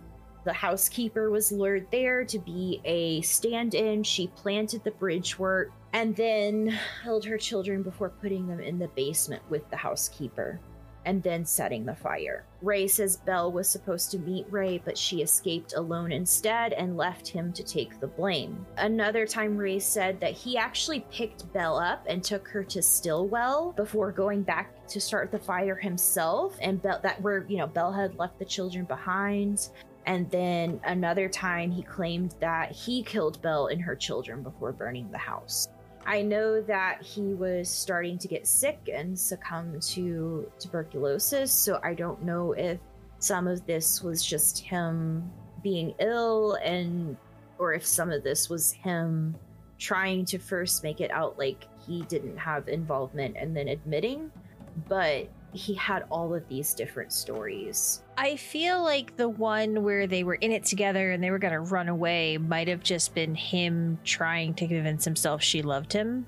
Speaker 7: The housekeeper was lured there to be a stand in. She planted the bridge work and then held her children before putting them in the basement with the housekeeper and then setting the fire. Ray says Belle was supposed to meet Ray, but she escaped alone instead and left him to take the blame. Another time, Ray said that he actually picked Belle up and took her to Stillwell before going back to start the fire himself, and Belle that where you know Belle had left the children behind. And then another time, he claimed that he killed Belle and her children before burning the house. I know that he was starting to get sick and succumb to tuberculosis, so I don't know if some of this was just him being ill and or if some of this was him trying to first make it out like he didn't have involvement and then admitting, but he had all of these different stories.
Speaker 5: I feel like the one where they were in it together and they were going to run away might have just been him trying to convince himself she loved him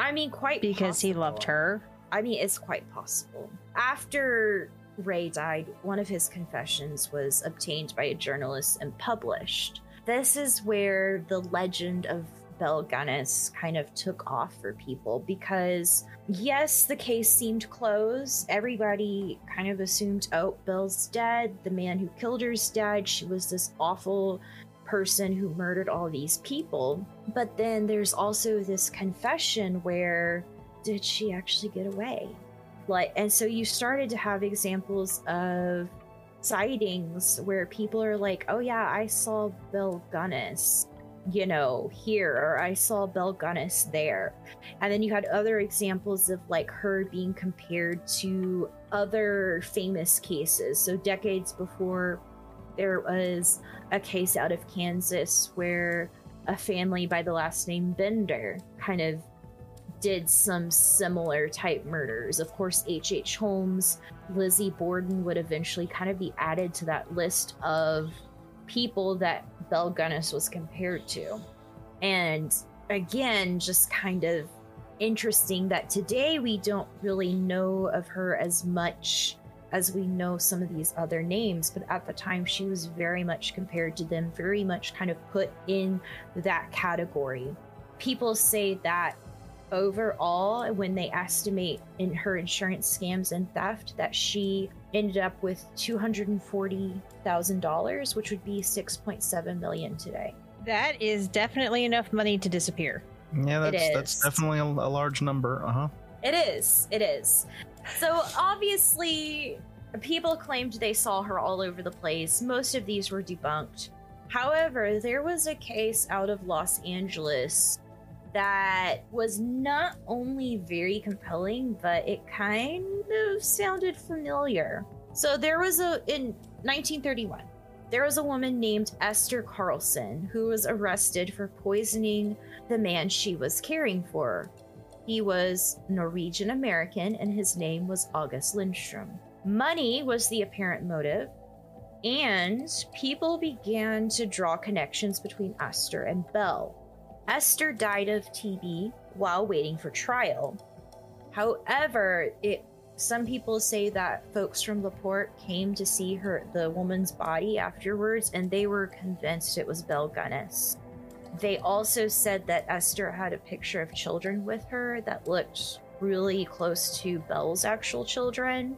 Speaker 7: I mean, quite
Speaker 5: because he loved her.
Speaker 7: I mean, it's quite possible. After Ray died, one of his confessions was obtained by a journalist and published. This is where the legend of Belle Gunness kind of took off for people because, yes, the case seemed closed. Everybody kind of assumed, oh, Belle's dead. The man who killed her's dead. She was this awful person who murdered all these people. But then there's also this confession where did she actually get away? Like, and so you started to have examples of sightings where people are like, oh yeah, I saw Belle Gunness, you know, here, or I saw Belle Gunness there. And then you had other examples of like her being compared to other famous cases. So decades before, there was a case out of Kansas where a family by the last name Bender kind of did some similar type murders. Of course, H.H. H. Holmes, Lizzie Borden would eventually kind of be added to that list of people that Belle Gunness was compared to. And again, just kind of interesting that today we don't really know of her as much as we know some of these other names, but at the time she was very much compared to them, very much kind of put in that category. People say that overall, when they estimate in her insurance scams and theft, that she ended up with $240,000, which would be 6.7 million today.
Speaker 5: That is definitely enough money to disappear.
Speaker 1: Yeah, that's that's definitely a, a large number. Uh huh.
Speaker 7: It is. It is. So obviously, people claimed they saw her all over the place. Most of these were debunked. However, there was a case out of Los Angeles that was not only very compelling, but it kind of sounded familiar. So there was a in 1931. There was a woman named Esther Carlson who was arrested for poisoning the man she was caring for. He was Norwegian American and his name was August Lindstrom. Money was the apparent motive, and people began to draw connections between Esther and Belle. Esther died of TB while waiting for trial. However, it some people say that folks from La Porte came to see her the woman's body afterwards and they were convinced it was Belle Gunness. They also said that Esther had a picture of children with her that looked really close to Belle's actual children.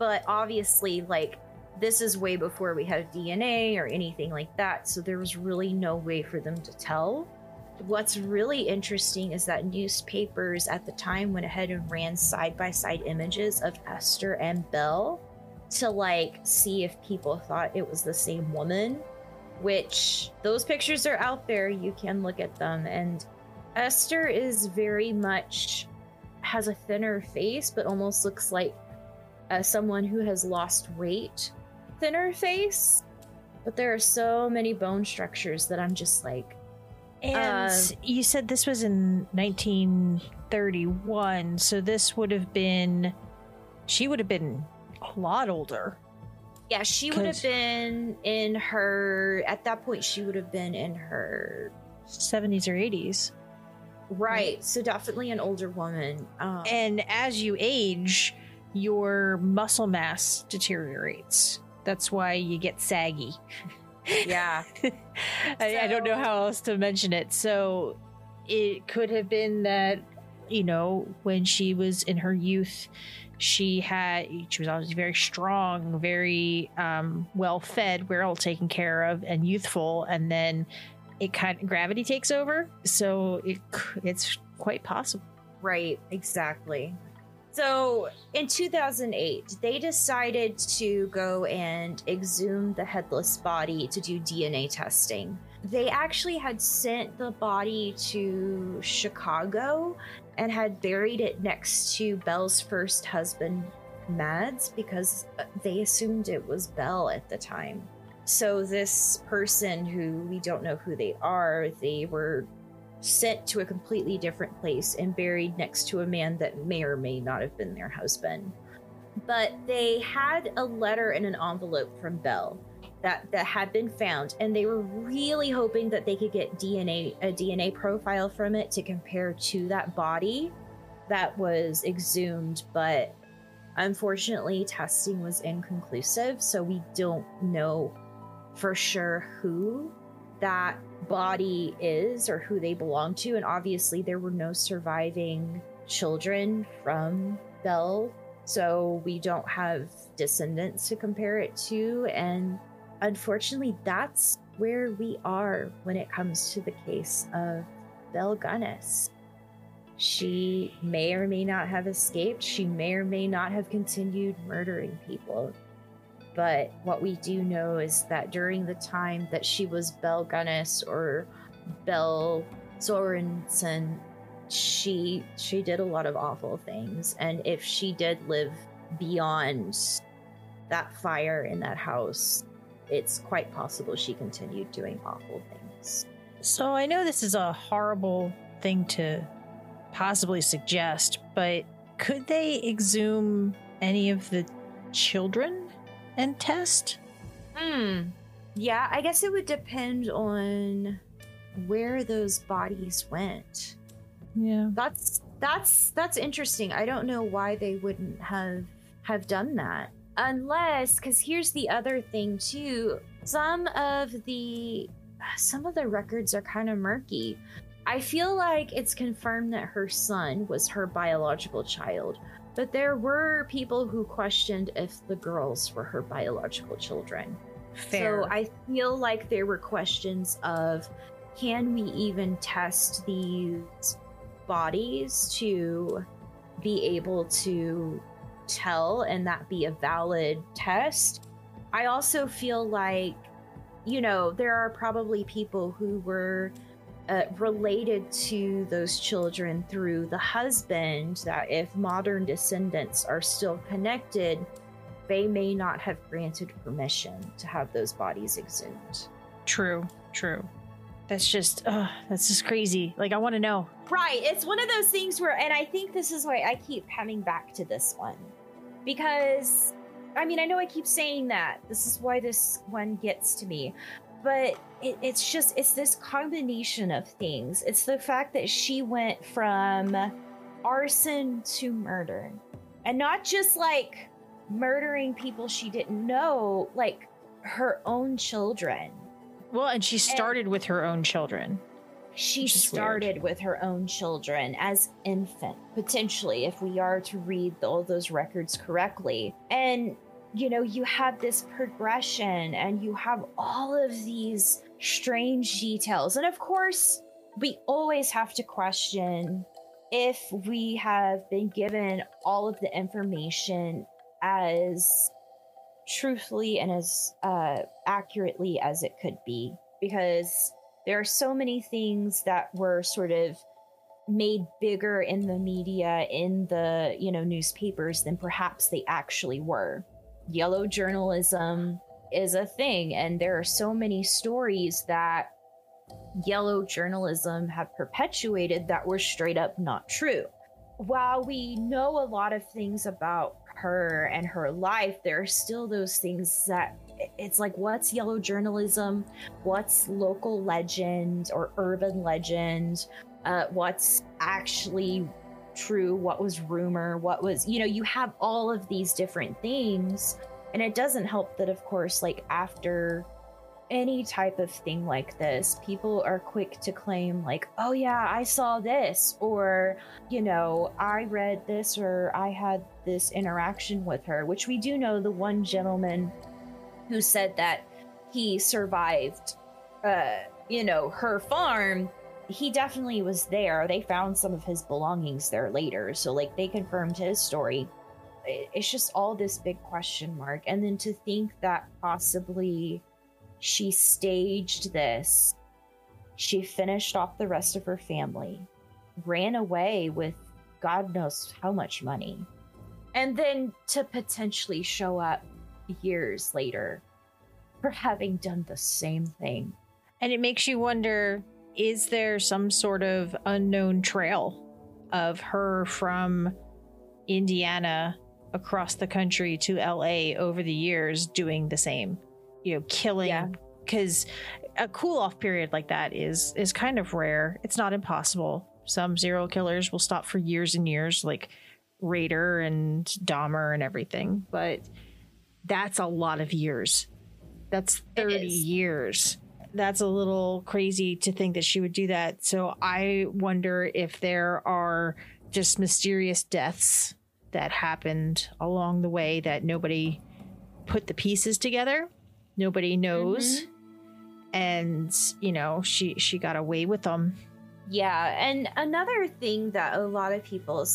Speaker 7: But obviously, like, this is way before we had DNA or anything like that, so there was really no way for them to tell. What's really interesting is that newspapers at the time went ahead and ran side by side images of Esther and Belle to like see if people thought it was the same woman which those pictures are out there. You can look at them. And Esther is very much has a thinner face, but almost looks like uh, someone who has lost weight. Thinner face, but there are so many bone structures that I'm just like,
Speaker 5: And
Speaker 7: Uh,
Speaker 5: you said this was in 1931, so this would have been. She would have been a lot older.
Speaker 7: yeah, she would have been in her, at that point, she would have been in her,
Speaker 5: 70s or 80s.
Speaker 7: right. So definitely an older woman. Um,
Speaker 5: And as you age, your muscle mass deteriorates. That's why you get saggy.
Speaker 7: yeah.
Speaker 5: I, I don't know how else to mention it. So it could have been that, you know, when she was in her youth, she had she was always very strong, very um, well fed, well taken care of, and youthful, and then it kind of gravity takes over. So it it's quite possible.
Speaker 7: Right, exactly. So in 2008, they decided to go and exhume the headless body to do DNA testing. They actually had sent the body to Chicago and had buried it next to Belle's first husband, Mads, because uh, they assumed it was Belle at the time. So this person who we don't know who they are, they were sent to a completely different place and buried next to a man that may or may not have been their husband. But they had a letter in an envelope from Belle that that had been found, and they were really hoping that they could get DNA a DNA profile from it to compare to that body that was exhumed, but unfortunately testing was inconclusive, so we don't know for sure who that body is or who they belong to. And obviously, there were no surviving children from Belle. so we don't have descendants to compare it to. And unfortunately, that's where we are when it comes to the case of Belle Gunness. She may or may not have escaped. She may or may not have continued murdering people. But what we do know is that during the time that she was Belle Gunness or Belle Sorenson, she she did a lot of awful things. And if she did live beyond that fire in that house, it's quite possible she continued doing awful things.
Speaker 5: So I know this is a horrible thing to possibly suggest, but could they exhume any of the children and test?
Speaker 7: Hmm. Yeah, I guess it would depend on where those bodies went.
Speaker 5: Yeah.
Speaker 7: That's that's that's interesting. I don't know why they wouldn't have have done that. Unless cuz here's the other thing too. Some of the some of the records are kind of murky. I feel like it's confirmed that her son was her biological child, but there were people who questioned if the girls were her biological children.
Speaker 5: Fair.
Speaker 7: So I feel like there were questions of can we even test these bodies to be able to tell and that be a valid test? I also feel like, you know, there are probably people who were uh, related to those children through the husband, that if modern descendants are still connected, they may not have granted permission to have those bodies exhumed.
Speaker 5: True, true. That's just, uh, that's just crazy. Like, I want to know.
Speaker 7: Right. It's one of those things where, and I think this is why I keep coming back to this one. Because, I mean, I know I keep saying that. This is why this one gets to me. But it, it's just, it's this combination of things. It's the fact that she went from arson to murder. And not just like murdering people she didn't know, like her own children.
Speaker 5: Well, and she started with her own children.
Speaker 7: She started with her own children as infant, potentially, if we are to read all those records correctly. And you know, you have this progression and you have all of these strange details. And of course, we always have to question if we have been given all of the information as truthfully and as uh, accurately as it could be. Because there are so many things that were sort of made bigger in the media in the you know newspapers than perhaps they actually were yellow journalism is a thing and there are so many stories that yellow journalism have perpetuated that were straight up not true. While we know a lot of things about her and her life there are still those things that it's like what's yellow journalism? What's local legend or urban legend? Uh, what's actually true, what was rumor, what was, you know, you have all of these different things. And it doesn't help that, of course, like after any type of thing like this, people are quick to claim, like, oh yeah, I saw this, or, you know, I read this, or I had this interaction with her, which we do know the one gentleman who said that he survived, uh, you know, her farm he definitely was there. They found some of his belongings there later, so like they confirmed his story. It's just all this big question mark, and then to think that possibly she staged this, she finished off the rest of her family, ran away with God knows how much money, and then to potentially show up years later for having done the same thing.
Speaker 5: And it makes you wonder is there some sort of unknown trail of her from Indiana across the country to LA over the years doing the same? You know, killing because a cool off period like that is is kind of rare. It's not impossible. Some serial killers will stop for years and years, like Rader and Dahmer and everything, but that's a lot of years. That's 30 years that's a little crazy to think that she would do that. So I wonder if there are just mysterious deaths that happened along the way that nobody put the pieces together. Nobody knows. Mm-hmm. And, you know, she she got away with them.
Speaker 7: Yeah, and another thing that a lot of people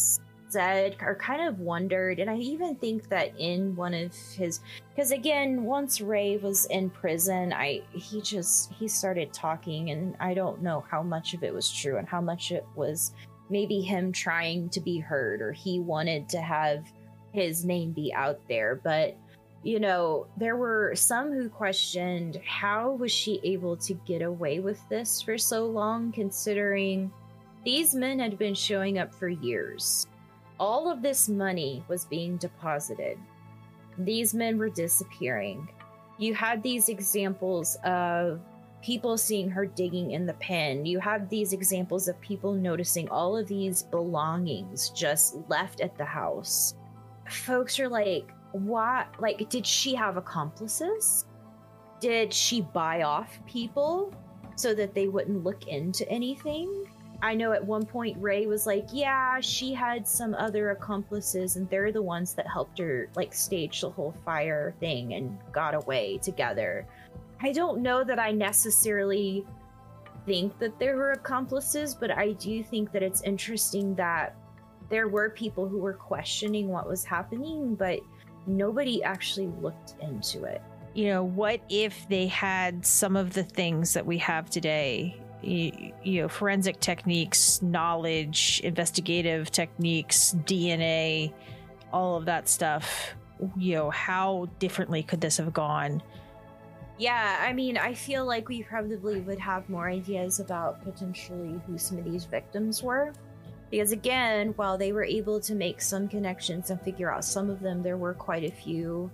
Speaker 7: said or kind of wondered, and I even think that in one of his, because again, once Ray was in prison, I he just he started talking, and I don't know how much of it was true and how much it was maybe him trying to be heard or he wanted to have his name be out there, but you know, there were some who questioned how was she able to get away with this for so long, considering these men had been showing up for years. All of this money was being deposited. These men were disappearing. You had these examples of people seeing her digging in the pen. You have these examples of people noticing all of these belongings just left at the house. Folks are like, what like did she have accomplices did she buy off people so that they wouldn't look into anything i know at one point ray was like yeah she had some other accomplices and they're the ones that helped her like stage the whole fire thing and got away together i don't know that i necessarily think that there were accomplices but i do think that it's interesting that there were people who were questioning what was happening but nobody actually looked into it.
Speaker 5: You know, what if they had some of the things that we have today? You, know, forensic techniques, knowledge, investigative techniques, DNA, all of that stuff. You know, how differently could this have gone?
Speaker 7: Yeah, I mean, I feel like we probably would have more ideas about potentially who some of these victims were. Because again, while they were able to make some connections and figure out some of them, there were quite a few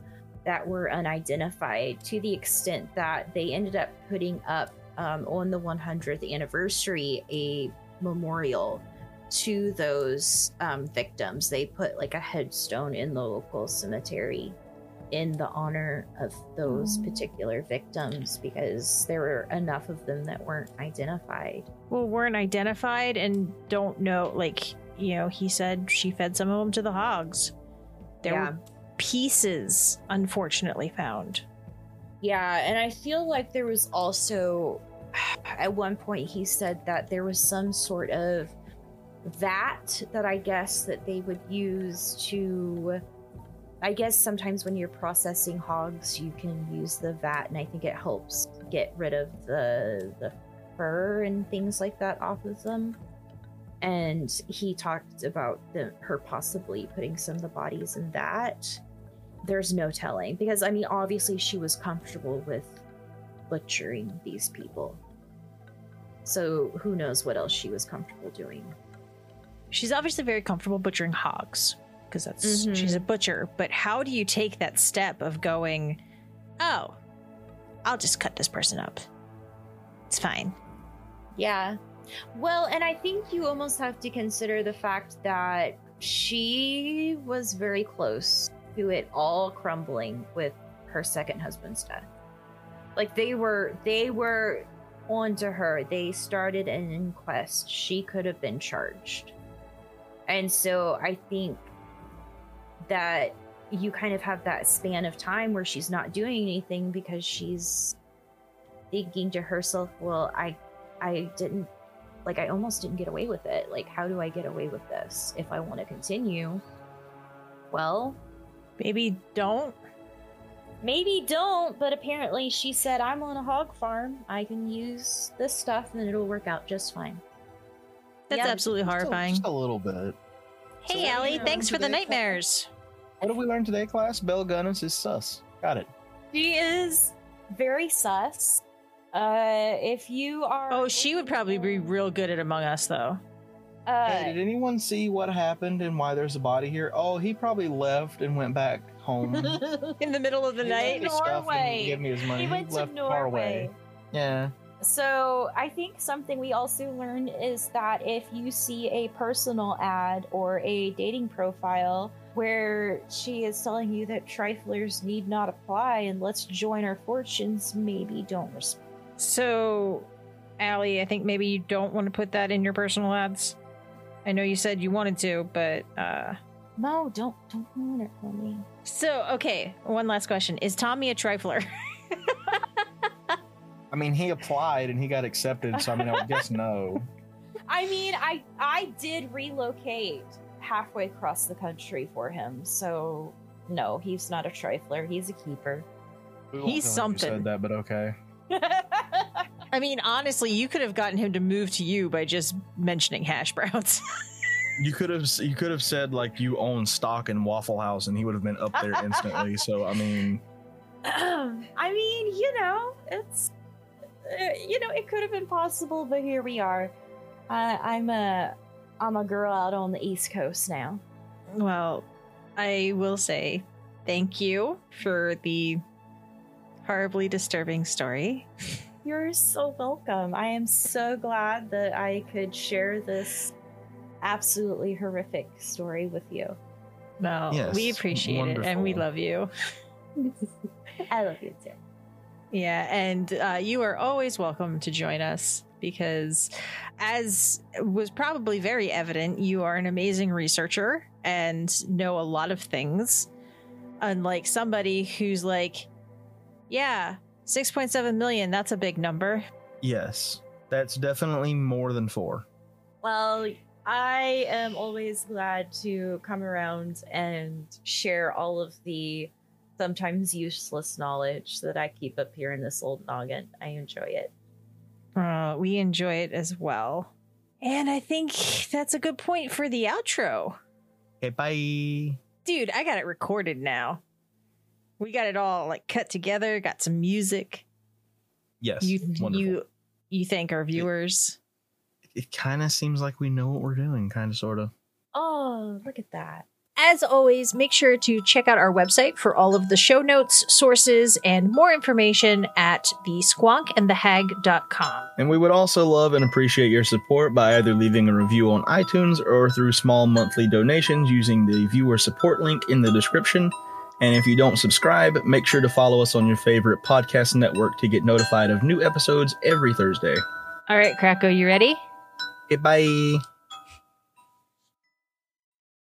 Speaker 7: that were unidentified to the extent that they ended up putting up um, on the 100th anniversary a memorial to those um, victims. They put like a headstone in the local cemetery in the honor of those mm. particular victims because there were enough of them that weren't identified.
Speaker 5: Well, weren't identified and don't know. Like, you know, he said she fed some of them to the hogs. There
Speaker 7: Yeah.
Speaker 5: were pieces, unfortunately, found.
Speaker 7: Yeah, and I feel like there was also at one point he said that there was some sort of vat that I guess that they would use to I guess sometimes when you're processing hogs you can use the vat and I think it helps get rid of the the fur and things like that off of them. And he talked about the, her possibly putting some of the bodies in that there's no telling because I mean, obviously, she was comfortable with butchering these people. So who knows what else she was comfortable doing?
Speaker 5: She's obviously very comfortable butchering hogs because that's
Speaker 7: Mhm.
Speaker 5: she's a butcher. But how do you take that step of going, oh, I'll just cut this person up? It's fine.
Speaker 7: Yeah. Well, and I think you almost have to consider the fact that she was very close to it all crumbling with her second husband's death. Like they were they were onto her. They started an inquest. She could have been charged. And so I think that you kind of have that span of time where she's not doing anything because she's thinking to herself, well, I I didn't like I almost didn't get away with it. Like how do I get away with this if I want to continue? Well,
Speaker 5: Maybe don't.
Speaker 7: maybe don't, but apparently she said I'm on a hog farm. I can use this stuff and it'll work out just fine.
Speaker 5: That's
Speaker 7: Yeah,
Speaker 5: absolutely
Speaker 1: Just a-
Speaker 5: horrifying.
Speaker 1: Just a little bit.
Speaker 5: Hey,
Speaker 1: So what
Speaker 5: Allie,
Speaker 1: did
Speaker 5: thanks for the
Speaker 1: today,
Speaker 5: nightmares.
Speaker 1: What did we learn today, class? Belle Gunness is sus. Got it.
Speaker 7: She is very sus. Uh if you are
Speaker 5: Oh, she would probably be real good at Among Us, though.
Speaker 7: uh
Speaker 1: hey, did anyone see what happened and why there's a body here? Oh, he probably left and went back home.
Speaker 5: In the middle of the
Speaker 1: He
Speaker 5: night.
Speaker 1: his
Speaker 7: Norway.
Speaker 1: Gave me his money.
Speaker 7: he went to
Speaker 1: left far away.
Speaker 7: Norway.
Speaker 1: Yeah.
Speaker 7: So I think something we also learned is that if you see a personal ad or a dating profile where she is telling you that triflers need not apply and let's join our fortunes, maybe don't respond.
Speaker 5: So, Allie, I think maybe you don't want to put that in your personal ads. I know you said you wanted to, but uh
Speaker 7: No, don't don't ruin it for me.
Speaker 5: so okay, one last question. Is Tommy a trifler?
Speaker 1: I mean, he applied and he got accepted, so I mean, I would guess no.
Speaker 7: I mean, I I did relocate halfway across the country for him. So no, he's not a trifler. He's a keeper.
Speaker 1: We won't
Speaker 5: He's
Speaker 1: tell him you
Speaker 5: something.
Speaker 1: Said that, but okay.
Speaker 5: I mean, honestly, you could have gotten him to move to you by just mentioning hash browns.
Speaker 1: You could have you could have said like you own stock in Waffle House, and he would have been up there instantly. so I mean,
Speaker 7: I mean, you know, it's Uh, you know, it could have been possible, but here we are. I I'm a I'm a girl out on the East Coast now.
Speaker 5: well, I will say thank you for the horribly disturbing story.
Speaker 7: You're so welcome. I am so glad that I could share this absolutely horrific story with you.
Speaker 5: No,
Speaker 1: Yes,
Speaker 5: we appreciate it and we love you.
Speaker 7: I love you too.
Speaker 5: Yeah, and uh, you are always welcome to join us because, as was probably very evident, you are an amazing researcher and know a lot of things. Unlike somebody who's like, yeah, 6.7 million, that's a big number.
Speaker 1: yes, that's definitely more than four.
Speaker 7: Well, I am always glad to come around and share all of the sometimes useless knowledge that I keep up here in this old noggin. I enjoy it.
Speaker 5: Uh, we enjoy it as well. And I think that's a good point for the outro.
Speaker 1: Okay, bye.
Speaker 5: Dude, I got it recorded now. We got it all like cut together, got some music.
Speaker 1: Yes,
Speaker 5: you
Speaker 1: wonderful.
Speaker 5: you you thank our viewers.
Speaker 1: it kind of seems like we know what we're doing, kind of, sort of.
Speaker 7: Oh, look at that.
Speaker 6: As always, make sure to check out our website for all of the show notes, sources, and more information at the squonkandthehag.com.
Speaker 1: And we would also love and appreciate your support by either leaving a review on iTunes or through small monthly donations using the viewer support link in the description. And if you don't subscribe, make sure to follow us on your favorite podcast network to get notified of new episodes every Thursday.
Speaker 5: All right, Krako, you ready?
Speaker 1: Okay, bye.